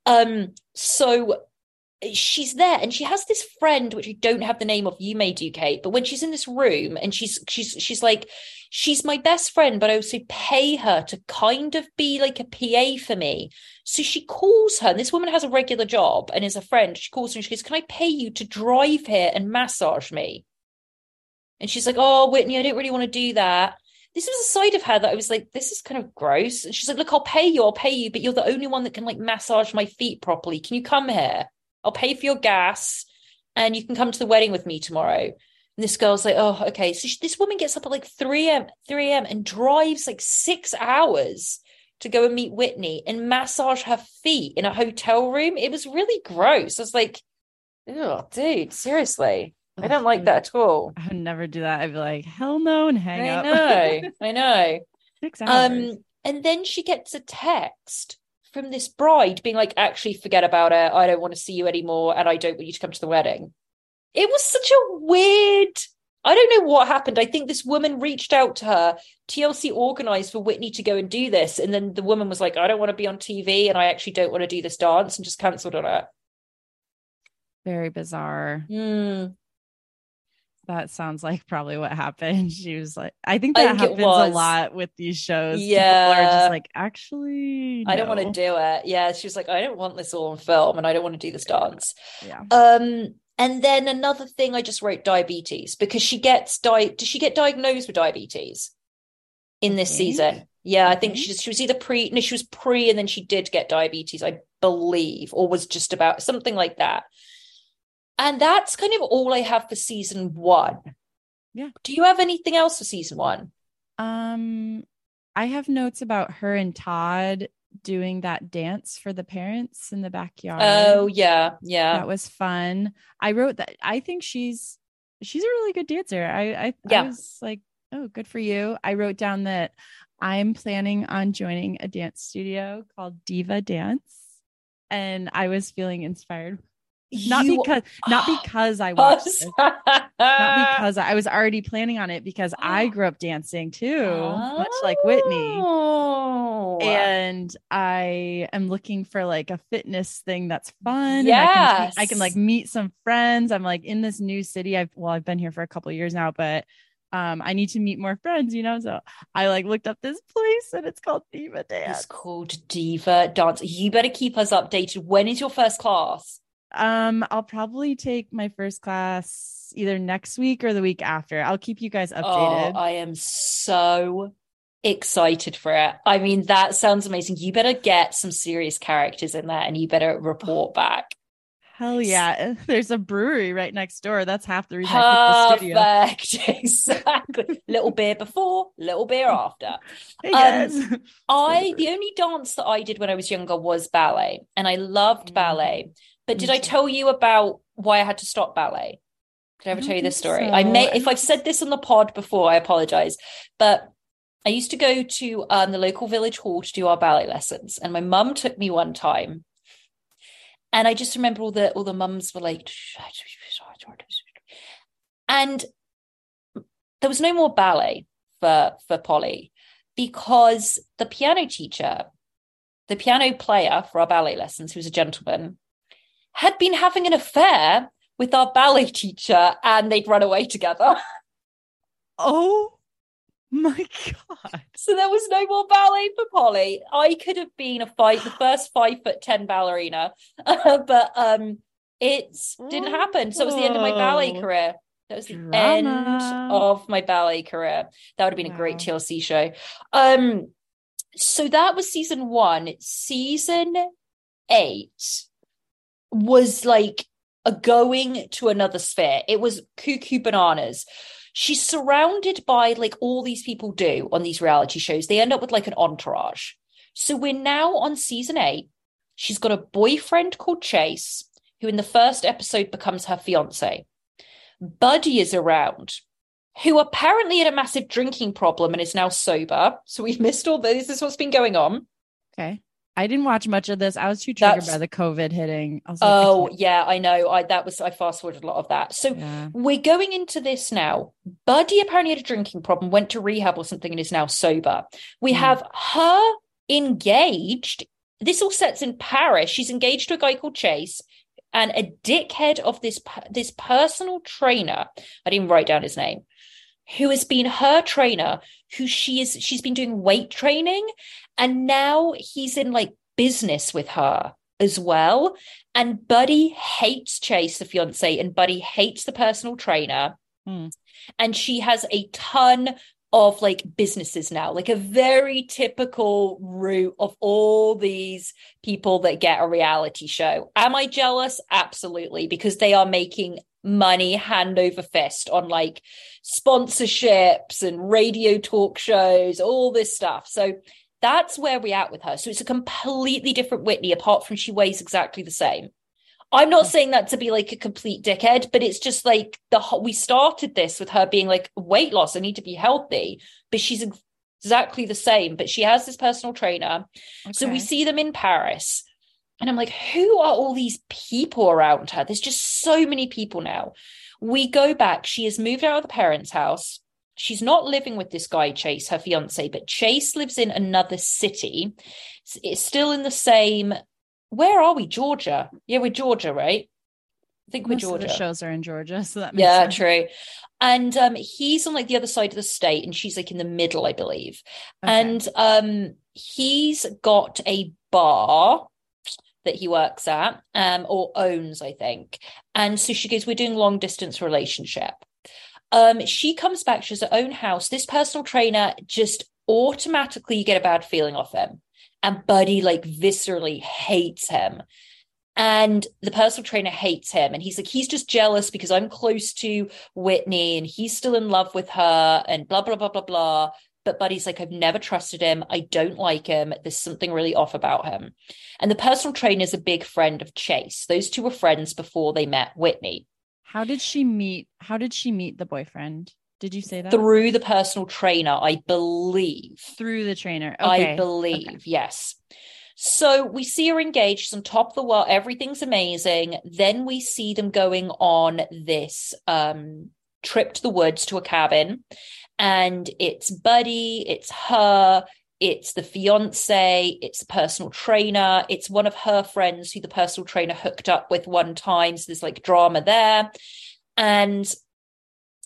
Um, so she's there and she has this friend, which I don't have the name of. You may do, Kate, but when she's in this room and she's she's she's like, she's my best friend, but I also pay her to kind of be like a PA for me. So she calls her, and this woman has a regular job and is a friend. She calls her and she goes, Can I pay you to drive here and massage me? And she's like, Oh, Whitney, I don't really want to do that this was a side of her that I was like, this is kind of gross. And she's like, look, I'll pay you, I'll pay you, but you're the only one that can like massage my feet properly. Can you come here? I'll pay for your gas and you can come to the wedding with me tomorrow. And this girl's like, oh, okay. So she, this woman gets up at like 3 a.m., 3 a.m. and drives like six hours to go and meet Whitney and massage her feet in a hotel room. It was really gross. I was like, oh, dude, seriously. I don't like that at all. I would never do that. I'd be like, hell no, and hang I up. I know. I know. <laughs> Six hours. Um, and then she gets a text from this bride being like, actually, forget about it. I don't want to see you anymore. And I don't want you to come to the wedding. It was such a weird. I don't know what happened. I think this woman reached out to her. TLC organized for Whitney to go and do this. And then the woman was like, I don't want to be on TV and I actually don't want to do this dance and just cancelled on it. Very bizarre. Hmm. That sounds like probably what happened. <laughs> She was like, I think I that think it happens a lot with these shows. People Yeah. are just like, actually, I don't want to do it. Yeah. She was like, I don't want this all on film and I don't want to do this dance. Yeah. Um, and then another thing I just wrote diabetes because she gets di does she get diagnosed with diabetes in this think. season? Yeah, I think think. she she was either pre no, she was pre and then she did get diabetes, I believe, or was just about something like that. And that's kind of all I have for season one. Yeah. Do you have anything else for season one? Um, I have notes about her and Todd doing that dance for the parents in the backyard. Oh yeah, yeah. that was fun. I wrote that. I think she's she's a really good dancer. I I, Yeah. I was like, oh, good for you. I wrote down that I'm planning on joining a dance studio called Diva Dance, and I was feeling inspired not You because not <gasps> because I watched it. not because I was already planning on it because I <gasps> grew up dancing too, much like Whitney. Oh. And I am looking for like a fitness thing that's fun. and I can, I can like meet some friends. I'm like in this new city. I've well, I've been here for a couple of years now, but um, I need to meet more friends, you know. So I like looked up this place and it's called Diva Dance. It's called Diva Dance. You better keep us updated. When is your first class? Um, I'll probably take my first class either next week or the week after. I'll keep you guys updated. Oh, I am so excited for it. I mean, that sounds amazing. You better get some serious characters in there and you better report back. Hell yeah. <laughs> There's a brewery right next door. That's half the reason I picked the studio. Perfect. <laughs> Exactly. little beer before, little beer after. <laughs> Hey Um. I the only dance that I did when I was younger was ballet, and I loved Mm. ballet. But did I tell you about why I had to stop ballet? Did I ever I tell you this story? so. I may if I've said this on the pod before, I apologize. But I used to go to um, the local village hall to do our ballet lessons, and my mum took me one time. And I just remember all the all the mums were like, and there was no more ballet for for Polly because the piano teacher, the piano player for our ballet lessons, who was a gentleman, had been having an affair with our ballet teacher, and they'd run away together. <laughs> oh my god. So there was no more ballet for Polly. I could have been a five, the first five foot ten ballerina, <laughs> but um, it didn't happen. So it was the end of my ballet career. That was the end of my ballet career. That would have been a great TLC show. Um, so that was season one. Season eight was like a going to another sphere. It was cuckoo bananas. She's surrounded by like all these people do on these reality shows. They end up with like an entourage. So we're now on season eight. She's got a boyfriend called Chase, who in the first episode becomes her fiance. Buddy is around, who apparently had a massive drinking problem and is now sober. So we've missed all this. This is what's been going on. Okay. I didn't watch much of this. I was too triggered That's- by the COVID hitting. I like, Oh, can't- yeah, I know. I that was I fast forwarded a lot of that. So yeah. we're going into this now. Buddy apparently had a drinking problem, went to rehab or something, and is now sober. We Hmm. have her engaged. This all sets in Paris. She's engaged to a guy called Chase, and a dickhead of this this personal trainer. I didn't write down his name. Who has been her trainer? Who she is? She's been doing weight training, and now he's in like business with her as well. And Buddy hates Chase, the fiance, and Buddy hates the personal trainer. Hmm. And she has a ton of like businesses now, like a very typical route of all these people that get a reality show. Am I jealous? Absolutely, because they are making money hand over fist on like sponsorships and radio talk shows, all this stuff. So that's where we're at with her. So it's a completely different Whitney, apart from she weighs exactly the same. I'm not hmm. saying that to be like a complete dickhead, but it's just like the we started this with her being like weight loss. I need to be healthy, but she's exactly the same. But she has this personal trainer, so we see them in Paris, and I'm like, who are all these people around her? There's just so many people now. We go back. She has moved out of the parents' house. She's not living with this guy, Chase, her fiance, but Chase lives in another city. It's- still in the same. Where are we? Georgia. Yeah, we're Georgia, right? I think we're Most Georgia. the shows are in Georgia, so that makes Yeah, sense. true. And um, he's on like the other side of the state, and she's like in the middle, I believe. Okay. And um, he's got a bar that he works at, um, or owns, I think. And so she goes, "We're doing long distance relationship." Um, she comes back. She has her own house. This personal trainer just automatically you get a bad feeling off him, and Buddy like viscerally hates him. And the personal trainer hates him. And he's like, he's just jealous because I'm close to Whitney and he's still in love with her and blah, blah, blah, blah, blah. But Buddy's like, I've never trusted him. I don't like him. There's something really off about him. And the personal trainer is a big friend of Chase. Those two were friends before they met Whitney How did she meet? How did she meet the boyfriend? Did you say that? through the personal trainer, I believe. Through the trainer. Okay. I believe, yes. So we see her engaged. She's on top of the world. Everything's amazing. Then we see them going on this um, trip to the woods to a cabin. And it's Buddy, it's her, it's the fiance, it's a personal trainer, it's one of her friends who the personal trainer hooked up with one time. So there's like drama there. And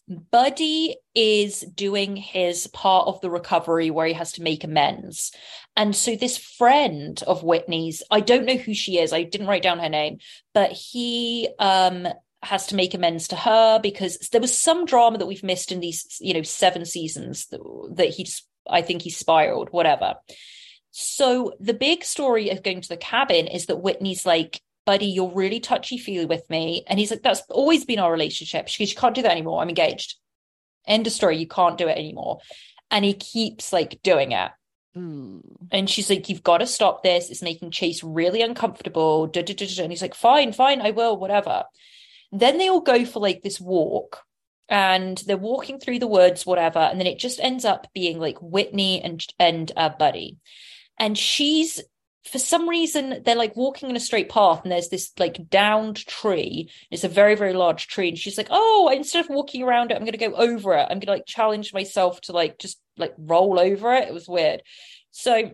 Buddy is doing his part of the recovery where he has to make amends. And so this friend of Whitney's, I don't know who she is. I didn't write down her name, but he um has to make amends to her because there was some drama that we've missed in these, you know, seven seasons that, that he's I think he spiraled, whatever. So the big story of going to the cabin is that Whitney's like, buddy, you're really touchy feely with me. And he's like, that's always been our relationship. She goes, you can't do that anymore. I'm engaged. End of story. You can't do it anymore. And he keeps like doing it. Mm. And she's like, You've got to stop this. It's making Chase really uncomfortable. And he's like, Fine, fine, I will, whatever. Then they all go for like this walk and they're walking through the woods, whatever. And then it just ends up being like Whitney and, and uh, Buddy. And she's for some reason they're like walking in a straight path and there's this like downed tree. It's a very very large tree and she's like oh instead of walking around it i'm going to go over it. I'm going to like challenge myself to like just like roll over it. It was weird. So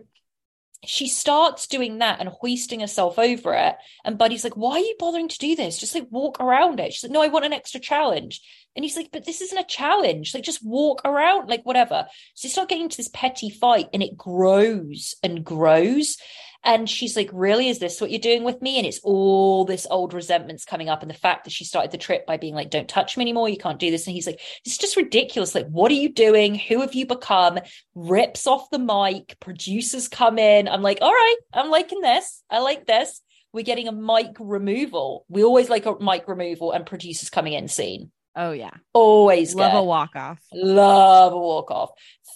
she starts doing that and hoisting herself over it and buddy's like why are you bothering to do this? Just like walk around it. She's like no i want an extra challenge and he's like, but this isn't a challenge. Like, just walk around, like, whatever. So they start getting into this petty fight and it grows and grows. And she's like, Really? Is this what you're doing with me? And it's all this old resentments coming up. And the fact that she started the trip by being like, Don't touch me anymore. You can't do this. And he's like, It's just ridiculous. Like, what are you doing? Who have you become? Rips off the mic. Producers come in. I'm like, All right, I'm liking this. I like this. We're getting a mic removal. We always like a mic removal and producers coming in scene. Oh yeah. Always love a walk off. Love a walk off.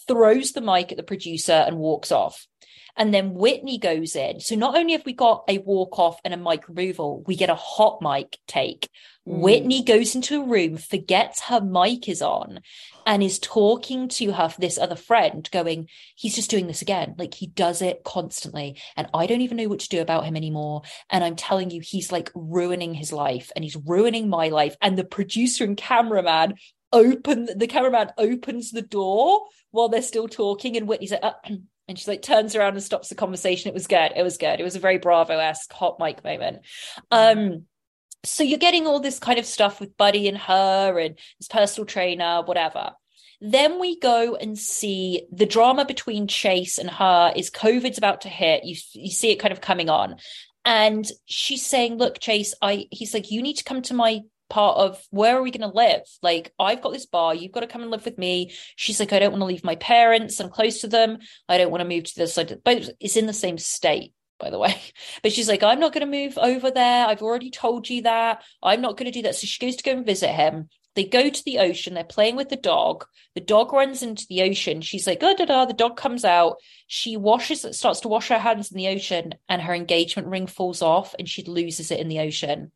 Throws the mic at the producer and walks off. And then Whitney goes in. So not only have we got a walk off and a mic removal, we get a hot mic take. Mm. Whitney goes into a room, forgets her mic is on, and is talking to her, this other friend, going, He's just doing this again. Like he does it constantly. And I don't even know what to do about him anymore. And I'm telling you, he's like ruining his life and he's ruining my life. And the producer and cameraman open the cameraman opens the door while they're still talking and Whitney's like uh, <clears throat> and she like turns around and stops the conversation. It was good. It was good. It was a very Bravo-esque hot mic moment. Um, so you're getting all this kind of stuff with Buddy and her and his personal trainer, whatever. Then we go and see the drama between Chase and her is COVID's about to hit. You you see it kind of coming on. And she's saying, look, Chase, I he's like, you need to come to my part of where are we going to live? Like, I've got this bar, you've got to come and live with me. She's like, I don't want to leave my parents. I'm close to them. I don't want to move to the side, but it's in the same state. By the way, <laughs> but she's like, I'm not going to move over there. I've already told you that. I'm not going to do that. So she goes to go and visit him. They go to the ocean. They're playing with the dog. The dog runs into the ocean. She's like, oh, da da. The dog comes out. She washes, starts to wash her hands in the ocean, and her engagement ring falls off, and she loses it in the ocean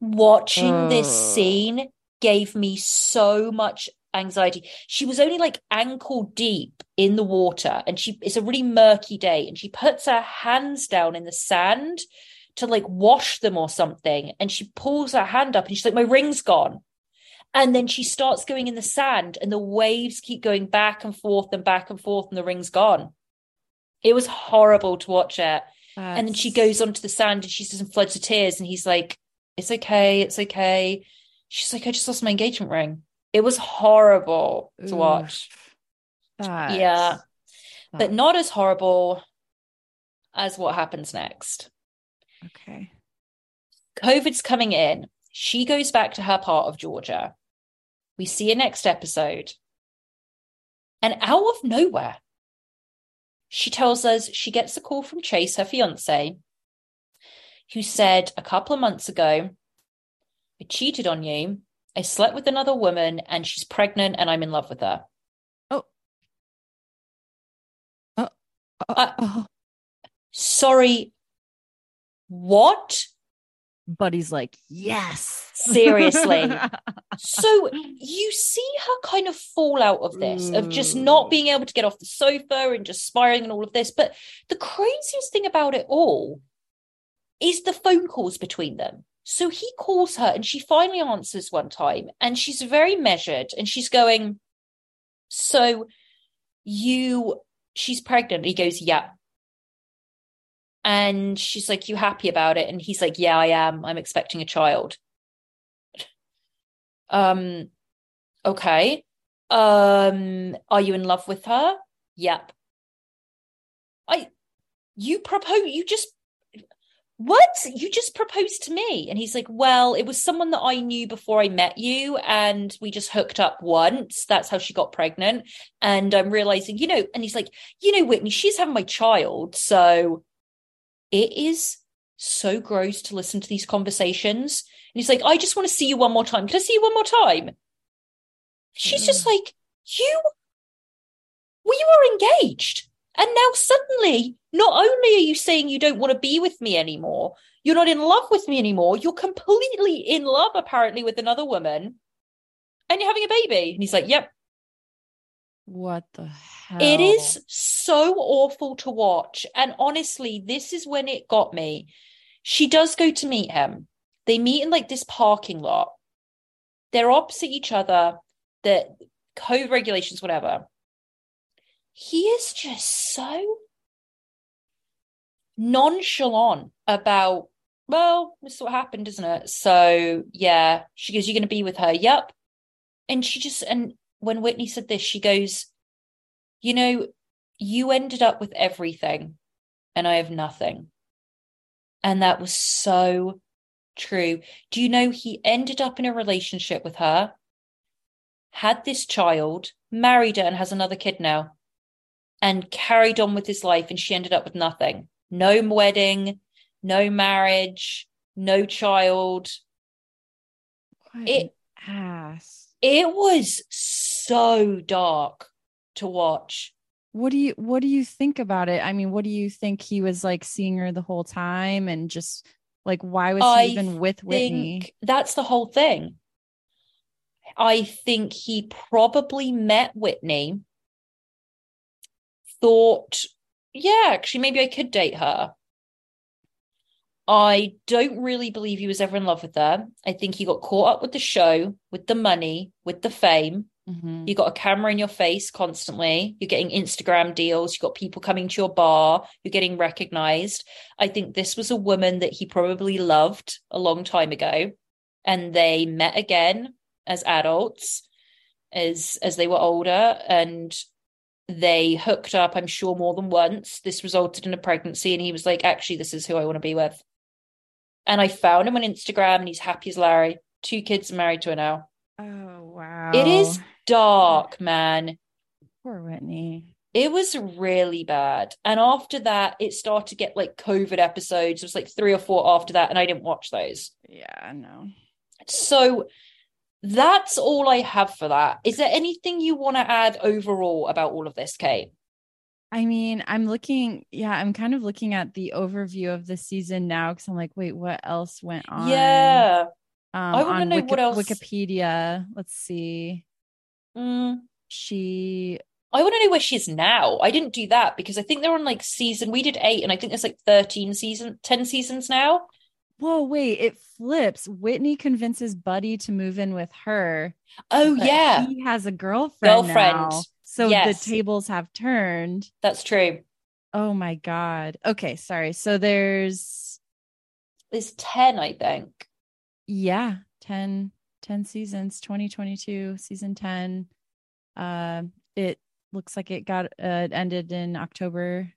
watching this scene gave me so much anxiety. She was only like ankle deep in the water and she it's a really murky day and she puts her hands down in the sand to like wash them or something and she pulls her hand up and she's like my ring's gone. And then she starts going in the sand and the waves keep going back and forth and back and forth and the ring's gone. It was horrible to watch it. That's... And then she goes onto the sand and she's in floods of tears and he's like it's okay, it's okay. She's like, I just lost my engagement ring. It was horrible to watch. Yeah. But not as horrible as what happens next. Okay. COVID's coming in. She goes back to her part of Georgia. We see a next episode. And out of nowhere, she tells us she gets a call from Chase, her fiance, who said a couple of months ago, I cheated on you. I slept with another woman and she's pregnant and I'm in love with her. Oh. Oh. oh. Uh, sorry. What? Buddy's like, yes. Seriously. <laughs> so you see her kind of fall out of this, of just mm. not being able to get off the sofa and just spiraling and all of this. But the craziest thing about it all is the phone calls between them. So he calls her and she finally answers one time and she's very measured and she's going, So you, she's pregnant. He goes, Yeah. And she's like, You happy about it? And he's like, Yeah, I am. I'm expecting a child. <laughs> Um, okay. Um, are you in love with her? Yep. I you propose you just what? You just proposed to me. And he's like well it was someone that i knew before i met you and we just hooked up once. That's how she got pregnant. And i'm realizing you know and he's like you know whitney she's having my child so it is so gross to listen to these conversations. And he's like i just want to see you one more time. Can i see you one more time? She's just mm-hmm. like you we were engaged and now suddenly, not only are you saying you don't want to be with me anymore, you're not in love with me anymore, you're completely in love, apparently, with another woman, and you're having a baby. And he's like, Yep. What the hell? It is so awful to watch. And honestly, this is when it got me. She does go to meet him. They meet in like this parking lot. They're opposite each other. The code regulations, whatever he is just so nonchalant about well this is what happened isn't it? So yeah she goes you're going to be with her. Yep and she just and when whitney said this she goes you know you ended up with everything and i have nothing. And that was so true. Do you know he ended up in a relationship with her had this child married her and has another kid now and carried on with his life and she ended up with nothing no wedding no marriage no child What it ass. it was so dark to watch What do you what do you think about it? I mean, what do you think he was like seeing her the whole time and just like why was he I even with Whitney? that's the whole thing i think he probably met whitney thought, yeah, actually, maybe I could date her. I don't really believe he was ever in love with her. I think he got caught up with the show, with the money, with the fame. Mhm. You got a camera in your face constantly. You're getting Instagram deals. You got people coming to your bar. You're getting recognized. I think this was a woman that he probably loved a long time ago, and they met again as adults, as as they were older, and they hooked up. I'm sure more than once. This resulted in a pregnancy, and he was like, "Actually, this is who I want to be with." And I found him on Instagram, and he's happy as Larry. Two kids married to her now. Oh wow. It is dark, man. poor Whitney. It was really bad. And after that, it started to get like COVID episodes. It was like three or four after that, and I didn't watch those. Yeah, no. So that's all I have for that. Is there anything you want to add overall about all of this, Kate? I mean, I'm looking, yeah, I'm kind of looking at the overview of the season now because I'm like, wait, what else went on? Yeah. Um, I wanna on know what else- Wikipedia. Let's see. Mm. She, I want to know where she is now. I didn't do that because I think they're on like season, we did eight, and I think there's like 13 season, 10 seasons now. Whoa, wait, it flips. Whitney convinces Buddy to move in with her. Oh, yeah. He has a girlfriend. Girlfriend. now. So Yes. the tables have turned. That's true. Oh my God. Okay, sorry. So there's, There's 10, I think. yeah 10 10 seasons 2022 season 10 uh it looks like it got uh, it ended in october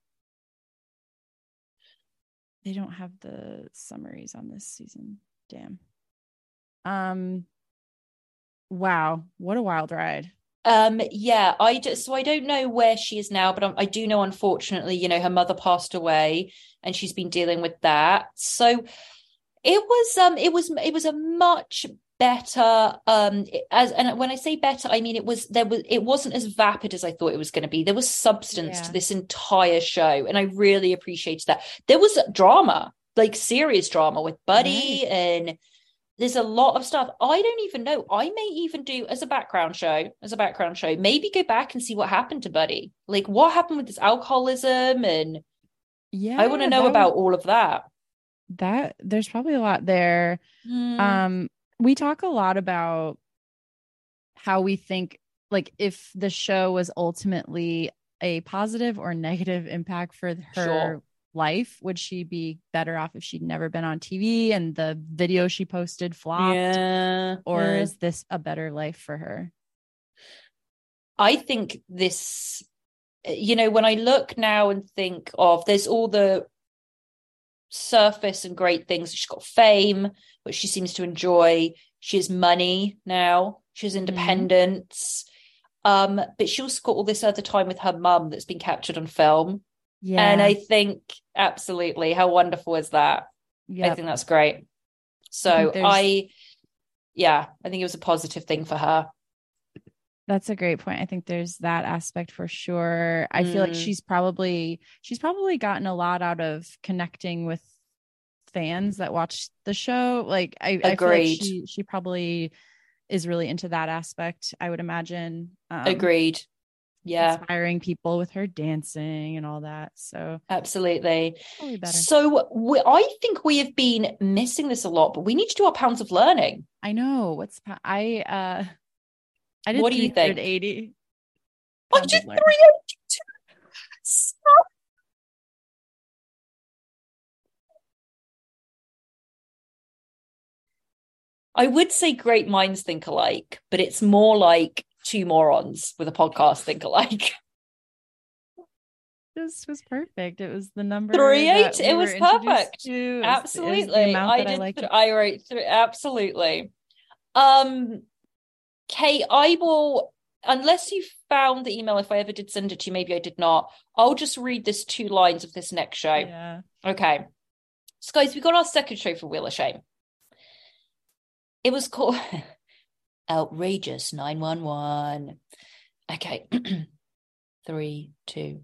they don't have the summaries on this season. Damn. Um wow what a wild ride. Um, yeah, I just so I don't know where she is now, but um, I do know, unfortunately, you know, her mother passed away, and she's been dealing with that. So it was, um, it was, it was a much better, um, as and when I say better, I mean it was there was it wasn't as vapid as I thought it was going to be. There was substance Yeah. to this entire show, and I really appreciated that. There was drama. like serious drama with Buddy and there's a lot of stuff. I don't even know. I may even do as a background show, as a background show, maybe go back and see what happened to Buddy. Like what happened with his alcoholism and yeah, I want to know about all of that. That there's probably a lot there. Mm. Um we talk a lot about how we think like if the show was ultimately a positive or negative impact for her sure. life would she be better off if she'd never been on tv and the video she posted flopped yeah. or yeah. is this a better life for her i think this you know when i look now and think of there's all the surface and great things she's got fame which she seems to enjoy she has money now she has mm-hmm. independence mm-hmm um, but she also got all this other time with her mum that's been captured on film. Yeah. And I think absolutely how wonderful is that? Yep. I think that's great. So I, I, yeah, I think it was a positive thing for her. That's a great point. I think there's that aspect for sure. I mm. feel like mm. she's probably she's probably gotten a lot out of connecting with fans that watch the show. Like I, I feel like she she probably is really into that aspect, I would imagine. Um, Agreed. Yeah. Inspiring people with her dancing and all that. So, absolutely. So, we, I think we have been missing this a lot, but we need to do our pounds of learning. I know. What's, I, uh, I did what do you think? 80. I did 382. I would say great minds think alike, but it's more like two morons with a podcast think alike. <laughs> This was perfect. It was the number three eight. it was perfect. To. Absolutely, I did. I, I wrote through. Absolutely. Um, Kate, I will. Unless you found the email, if I ever did send it to you, maybe I did not. I'll just read this two lines of this next show. Yeah. Okay. So, guys, we got our second show for Wheel of Shame. It was called <laughs> Outrageous 911. Okay. <clears throat> Three, two.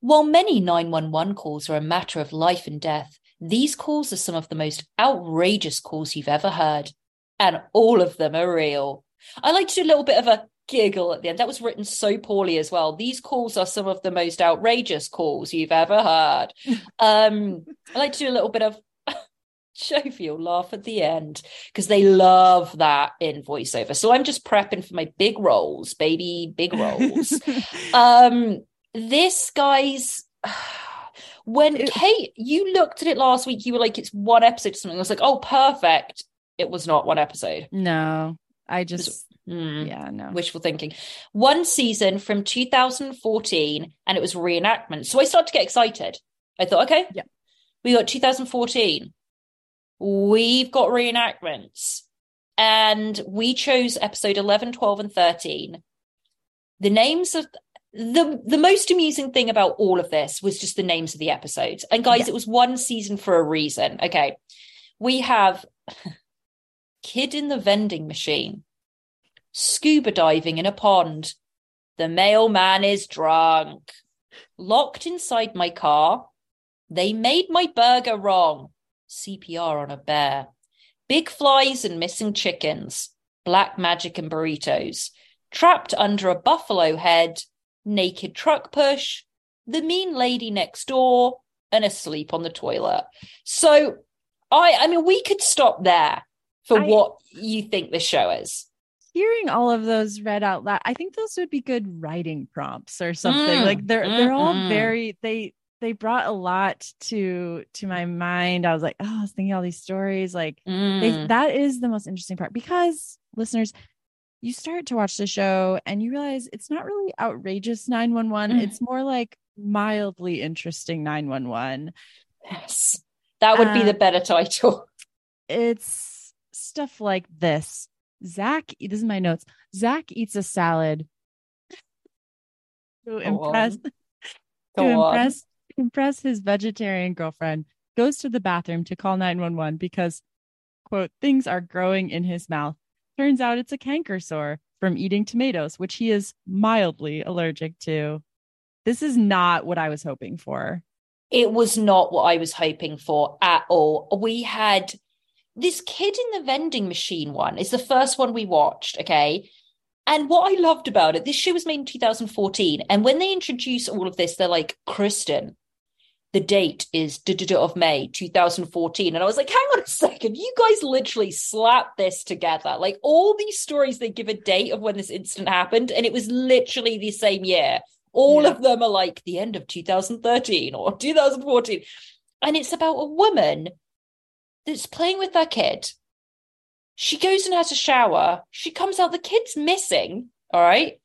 While many 911 calls are a matter of life and death, these calls are some of the most outrageous calls you've ever heard. And all of them are real. I like to do a little bit of a giggle at the end. That was written so poorly as well. These calls are some of the most outrageous calls you've ever heard. <laughs> um, I like to do a little bit of <laughs> you'll laugh at the end because they love that in voiceover. So I'm just prepping for my big roles, baby, big roles. <laughs> um, this guy's <sighs> when Kate, you looked at it last week, you were like, it's one episode or something. I was like, oh, perfect. It was not one episode. No, I just Mm, yeah, no. Wishful thinking. One season from 2014, and it was reenactment. So I started to get excited. I thought, okay, yeah, we got 2014 we've got reenactments and we chose episode 11 12 and 13 the names of the the most amusing thing about all of this was just the names of the episodes and guys yeah. it was one season for a reason okay we have kid in the vending machine scuba diving in a pond. The mailman is drunk. Locked inside my car. They made my burger wrong. CPR on a bear, big flies and missing chickens, black magic and burritos, trapped under a buffalo head, naked truck push, the mean lady next door, and asleep on the toilet. So I I mean we could stop there for I, what you think the show is. Hearing all of those read out loud, I think those would be good writing prompts or something. Mm, like they're mm, they're all mm. very they they brought a lot to to my mind. I was like, oh, I was thinking all these stories. Like mm. they, that is the most interesting part because listeners, you start to watch the show and you realize it's not really outrageous 911. Mm. It's more like mildly interesting 911. Yes. That would be the better title. It's stuff like this. Zach, this is my notes. Zach eats a salad to Go impress <laughs> to impress impress his vegetarian girlfriend, goes to the bathroom to call 911 because, quote, things are growing in his mouth. Turns out it's a canker sore from eating tomatoes, which he is mildly allergic to. This is not what I was hoping for. it was not what I was hoping for at all. We had this kid in the vending machine one is the first one we watched, okay? And what I loved about it, this show was made in 2014. And when they introduce all of this, they're like, Kristen, the date is of May 2014. And I was like, hang on a second, you guys literally slapped this together. Like all these stories, they give a date of when this incident happened, and it was literally the same year. All yeah. of them are like the end of 2013 or 2014. And it's about a woman that's playing with their kid. She goes and has a shower. She comes out, the kid's missing. All right.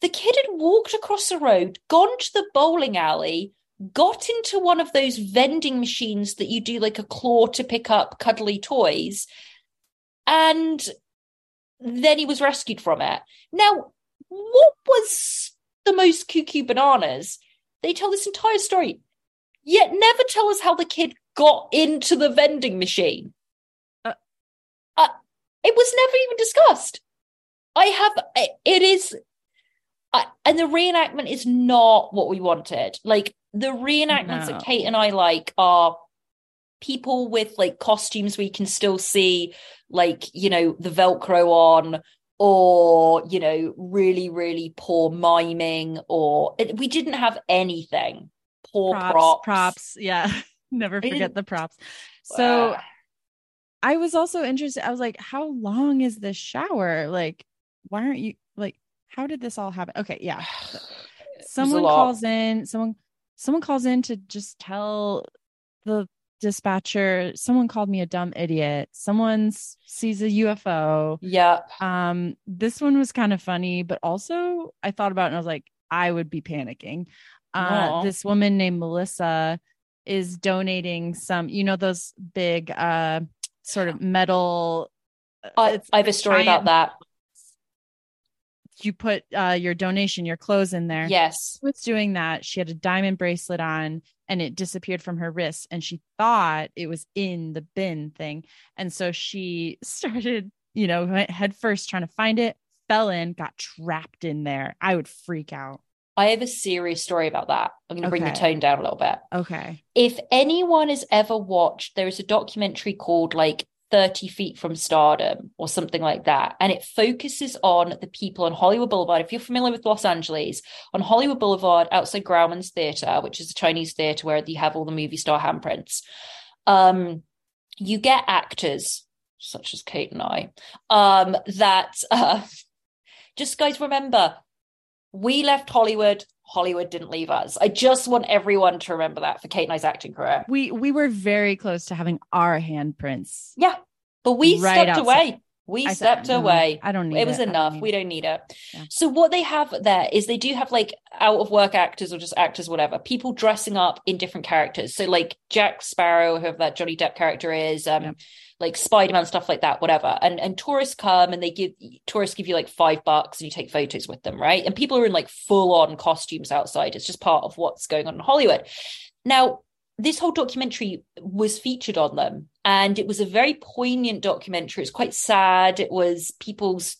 The kid had walked across the road, gone to the bowling alley, got into one of those vending machines that you do like a claw to pick up cuddly toys. And then he was rescued from it. Now, what was the most cuckoo bananas? They tell this entire story, yet never tell us how the kid got into the vending machine. Uh, uh, it was never even discussed. I have, it is, and the reenactment is not what we wanted. Like the reenactments no. that Kate and I like are people with like costumes we can still see, like, you know, the Velcro on or you know really really poor miming or we didn't have anything poor props props, props yeah <laughs> never forget the props. So I was also interested. I was like, how long is this shower? Like, why aren't you like, how did this all happen? Okay, yeah. <sighs> Someone calls in, someone someone calls in to just tell the dispatcher someone called me a dumb idiot someone sees a ufo yeah um this one was kind of funny but also i thought about it and i was like i would be panicking uh this woman named melissa is donating some, you know, those big uh sort of metal. Uh, I have a story about that. You put uh, your donation, your clothes in there. Yes. Was doing that. She had a diamond bracelet on and it disappeared from her wrist and she thought it was in the bin thing. And so she <laughs> started, you know, head first trying to find it, fell in, got trapped in there. I would freak out. I have a serious story about that. I'm going to okay. bring the tone down a little bit. Okay. If anyone has ever watched, there is a documentary called like 30 Feet from Stardom or something like that. And it focuses on the people on Hollywood Boulevard. If you're familiar with Los Angeles, on Hollywood Boulevard outside Grauman's Theater, which is a Chinese theater where you have all the movie star handprints, um, you get actors such as Kate and I um, that uh, <laughs> just guys remember we left Hollywood. Hollywood didn't leave us. I just want everyone to remember that for Kate and I's acting career. We we were very close to having our handprints. Yeah, but we right stepped outside. away. We I stepped said, away. I don't need it. It was enough. We don't need it. Yeah. So what they have there is they do have like out of work actors or just actors, whatever, people dressing up in different characters. So like Jack Sparrow, whoever that Johnny Depp character is, um, yeah. like Spider-Man, stuff like that, whatever. And and tourists come and they give tourists give you like five bucks and you take photos with them, right? And people are in like full on costumes outside. It's just part of what's going on in Hollywood. Now, this whole documentary was featured on them and it was a very poignant documentary it's quite sad it was people's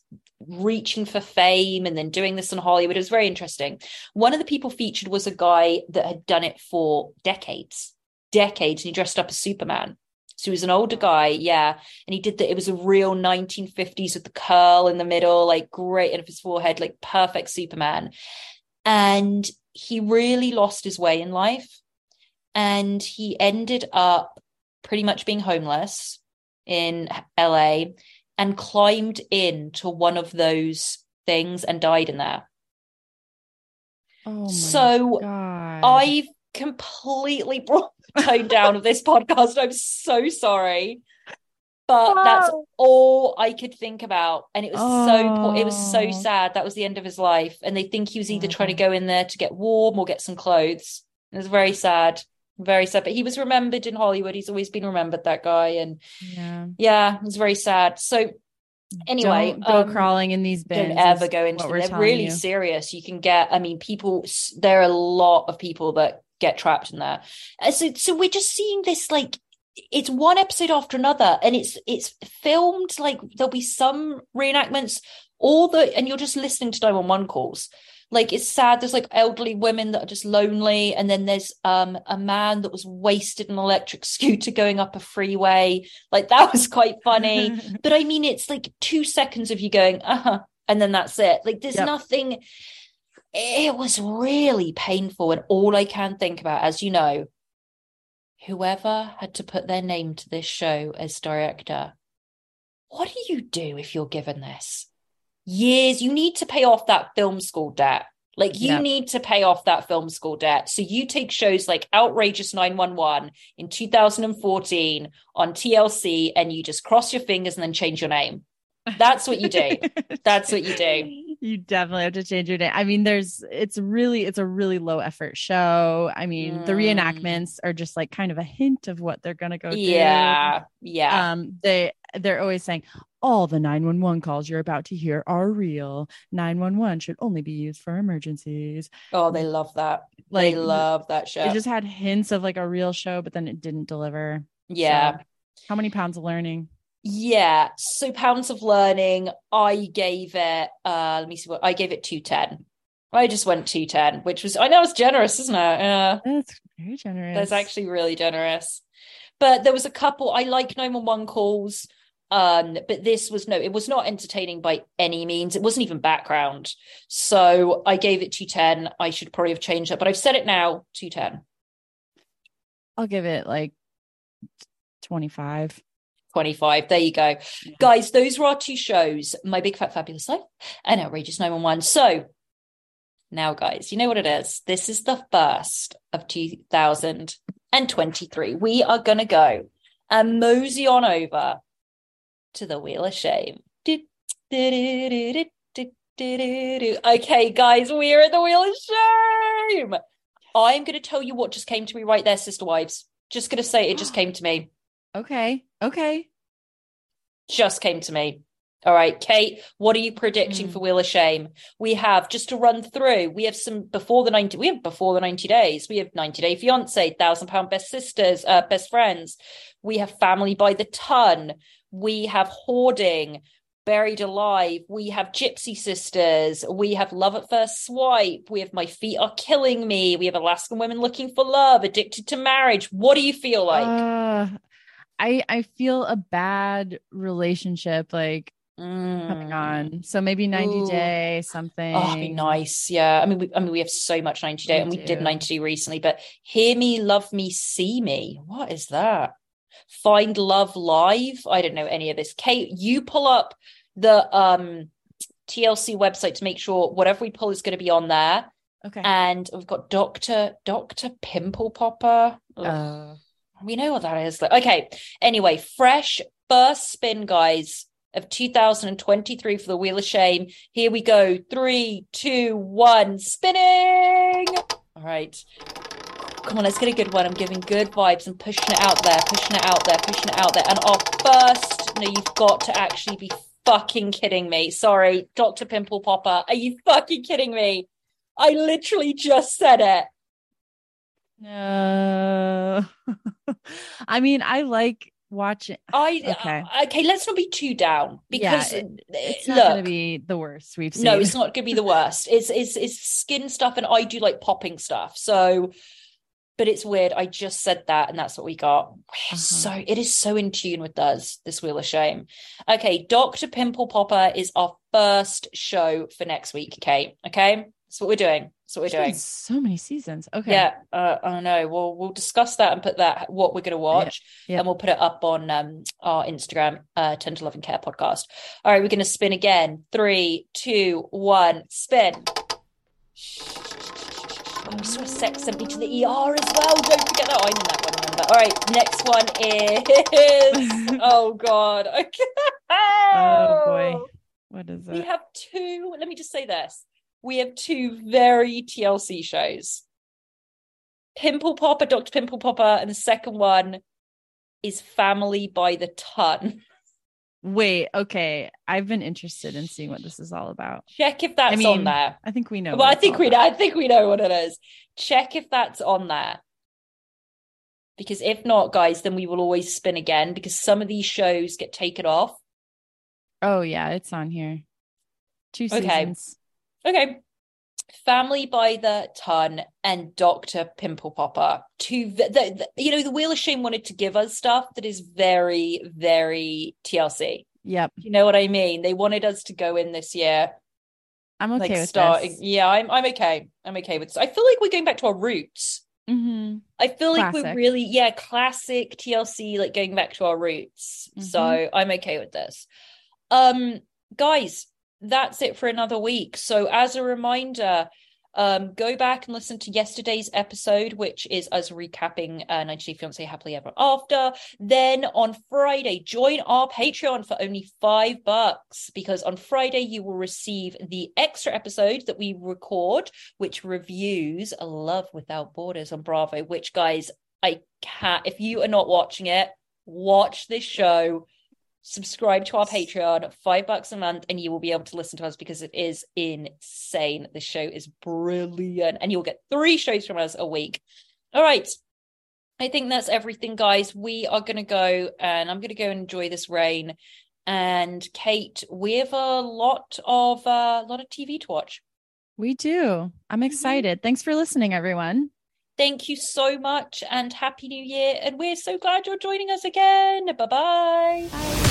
reaching for fame and then doing this in hollywood it was very interesting one of the people featured was a guy that had done it for decades decades and he dressed up as superman so he was an older guy, yeah. And he did that. It was a real 1950s with the curl in the middle, like great out of his forehead, like perfect Superman. And he really lost his way in life and he ended up pretty much being homeless in LA and climbed into one of those things and died in there. Oh so God. I've completely <laughs> brought the tone down of this podcast. I'm so sorry. But oh. that's all I could think about. And it was oh. so it was so oh. sad. That was the end of his life. And they think he was either trying to mm. go in there to get warm or get some clothes. It was very sad very sad but he was remembered in hollywood. He's always been remembered that guy and yeah. yeah it was very sad. So anyway don't go um, crawling in these bins don't ever go into them they're really you. serious. You can get i mean people there are a lot of people that get trapped in there. Uh, so so we're just seeing this like it's one episode after another and it's it's filmed like there'll be some reenactments all the and you're just listening to 911 calls like it's sad there's like elderly women that are just lonely and then there's um a man that was wasted an electric <laughs> scooter going up a freeway. Like that was quite funny. <laughs> But i mean it's like two seconds of you going uh-huh and then that's it. Like there's Yep. nothing it was really painful. And all i can think about as you know whoever had to put their name to this show as director what do you do if you're given this years you need to pay off that film school debt like you Yep. need to pay off that film school debt so you take shows like outrageous 911 in 2014 on tlc and you just cross your fingers and then change your name that's what you do <laughs> that's what you do You definitely have to change your name. I mean, there's it's really it's a really low effort show. I mean, the Mm. reenactments are just like kind of a hint of what they're gonna go through. yeah yeah Um, they they're always saying all the 911 calls you're about to hear are real. 911 should only be used for emergencies. oh they love that Like they love that show it just had hints of like a real show, but then it didn't deliver. yeah So, how many pounds of learning? Yeah, so pounds of learning, I gave it uh let me see what I gave it 210. I just went 210, which was I know it's generous, isn't it? Yeah. That's very generous. That's actually really generous. But there was a couple I like 911 calls. Um, but this was no, it was not entertaining by any means. It wasn't even background. So I gave it 210. I should probably have changed that, but I've said it now, 210. I'll give it like 25. 25. There you go. Guys, those were our two shows My Big Fat Fabulous Life and Outrageous 911. So now, guys, you know what it is. This is the first of 2023. We are going to go and mosey on over to the Wheel of Shame. Okay, guys, we're at the Wheel of Shame. I'm going to tell you what just came to me right there, Sister Wives. Just going to say it just came to me. <gasps> Okay. Okay. Just came to me. All right, Kate, what are you predicting mm. for hmm. Wheel of Shame? We have just to run through. We have some before the 90 we have before the 90 days. We have 90 Day Fiance, 1000 pound best sisters, uh, best friends. We have family by the ton. We have Hoarding, Buried Alive. We have Gypsy Sisters. We have Love at First Swipe. We have My Feet Are Killing Me. We have Alaskan Women Looking for Love, Addicted to Marriage. What do you feel like? Uh, I I feel a bad relationship like coming Mm. on. So maybe 90 Ooh. day something. Oh, be nice. Yeah. I mean, we, I mean, we have so much 90 day We and we did 90 day recently, but hear me, love me, see me. What is that? Find love live. I don't know any of this. Kate, you pull up the um TLC website to make sure whatever we pull is going to be on there. Okay. And we've got Dr. Dr. Pimple Popper. Uh, We know what that is. Like, okay. Anyway, fresh first spin, guys, of 2023 for the Wheel of Shame. Here we go. Three, two, one, spinning. All right. Come on, let's get a good one. I'm giving good vibes and pushing it out there, pushing it out there, pushing it out there. And our first, no, you've got to actually be fucking kidding me. Sorry, Dr. Pimple Popper. Are you fucking kidding me? I literally just said it. no. <laughs> I mean, I like watching. I Okay. uh, okay. Let's not be too down because Yeah, uh, It's not look, to be the worst we've seen. no, it's not going to be the worst. It's it's it's skin stuff, and I do like popping stuff. So, but it's weird. I just said that, and that's what we got. Uh-huh. So it is so in tune with us. This wheel of shame. Okay, Doctor Pimple Popper is our first show for next week. Okay, okay, that's what we're doing. That's what we're There's doing. so many seasons. Okay. Yeah, uh, I don't know. We'll we'll discuss that and put that what we're going to watch, yeah. and we'll put it up on um our Instagram, uh, Tender Loving Care podcast. All right, we're going to spin again. Three, two, one, spin. Oh, a sex sent me to the ER as well. Don't forget that. I'm that one. Remember? All right, next one is. <laughs> oh God. <laughs> Okay. Oh boy. What is that? We have two. Let me just say this: we have two very TLC shows. Pimple Popper, Doctor Pimple Popper, and the second one is Family by the Ton. <laughs> Wait, okay. I've been interested in seeing what this is all about. Check if that's I on there. I think we know. Well, I think we know. I think we know what it is. Check if that's on there. Because if not, guys, then we will always spin again because some of these shows get taken off. Oh yeah, it's on here. Two Okay. Okay. Family by the Ton and Dr. Pimple Popper. Two, the, the, you know, the Wheel of Shame wanted to give us stuff that is very, very TLC. Yep. You know what I mean? They wanted us to go in this year. I'm okay like with starting. this. Yeah, I'm. I'm okay. I'm okay with this. I feel like we're going back to our roots. Mm-hmm. I feel like we're really, yeah, classic TLC, like going back to our roots. So Mhm. I'm okay with this. Um, guys, that's it for another week. So as a reminder, um, go back and listen to yesterday's episode, which is us recapping uh, 90 Day Fiancé Happily Ever After. Then on Friday, join our Patreon for only five bucks because on Friday you will receive the extra episode that we record, which reviews Love Without Borders on Bravo. Which, guys, I can't. If you are not watching it, watch this show subscribe to our Patreon, five bucks a month, and you will be able to listen to us because it is insane. The show is brilliant, and you'll get three shows from us a week. All right. I think that's everything, guys. We are going to go and I'm going to go and enjoy this rain. And Kate, we have a lot of a uh, lot of TV to watch. We do. I'm excited. Thanks for listening, everyone. Thank you so much and happy new year. And we're so glad you're joining us again. Bye-bye. Hi,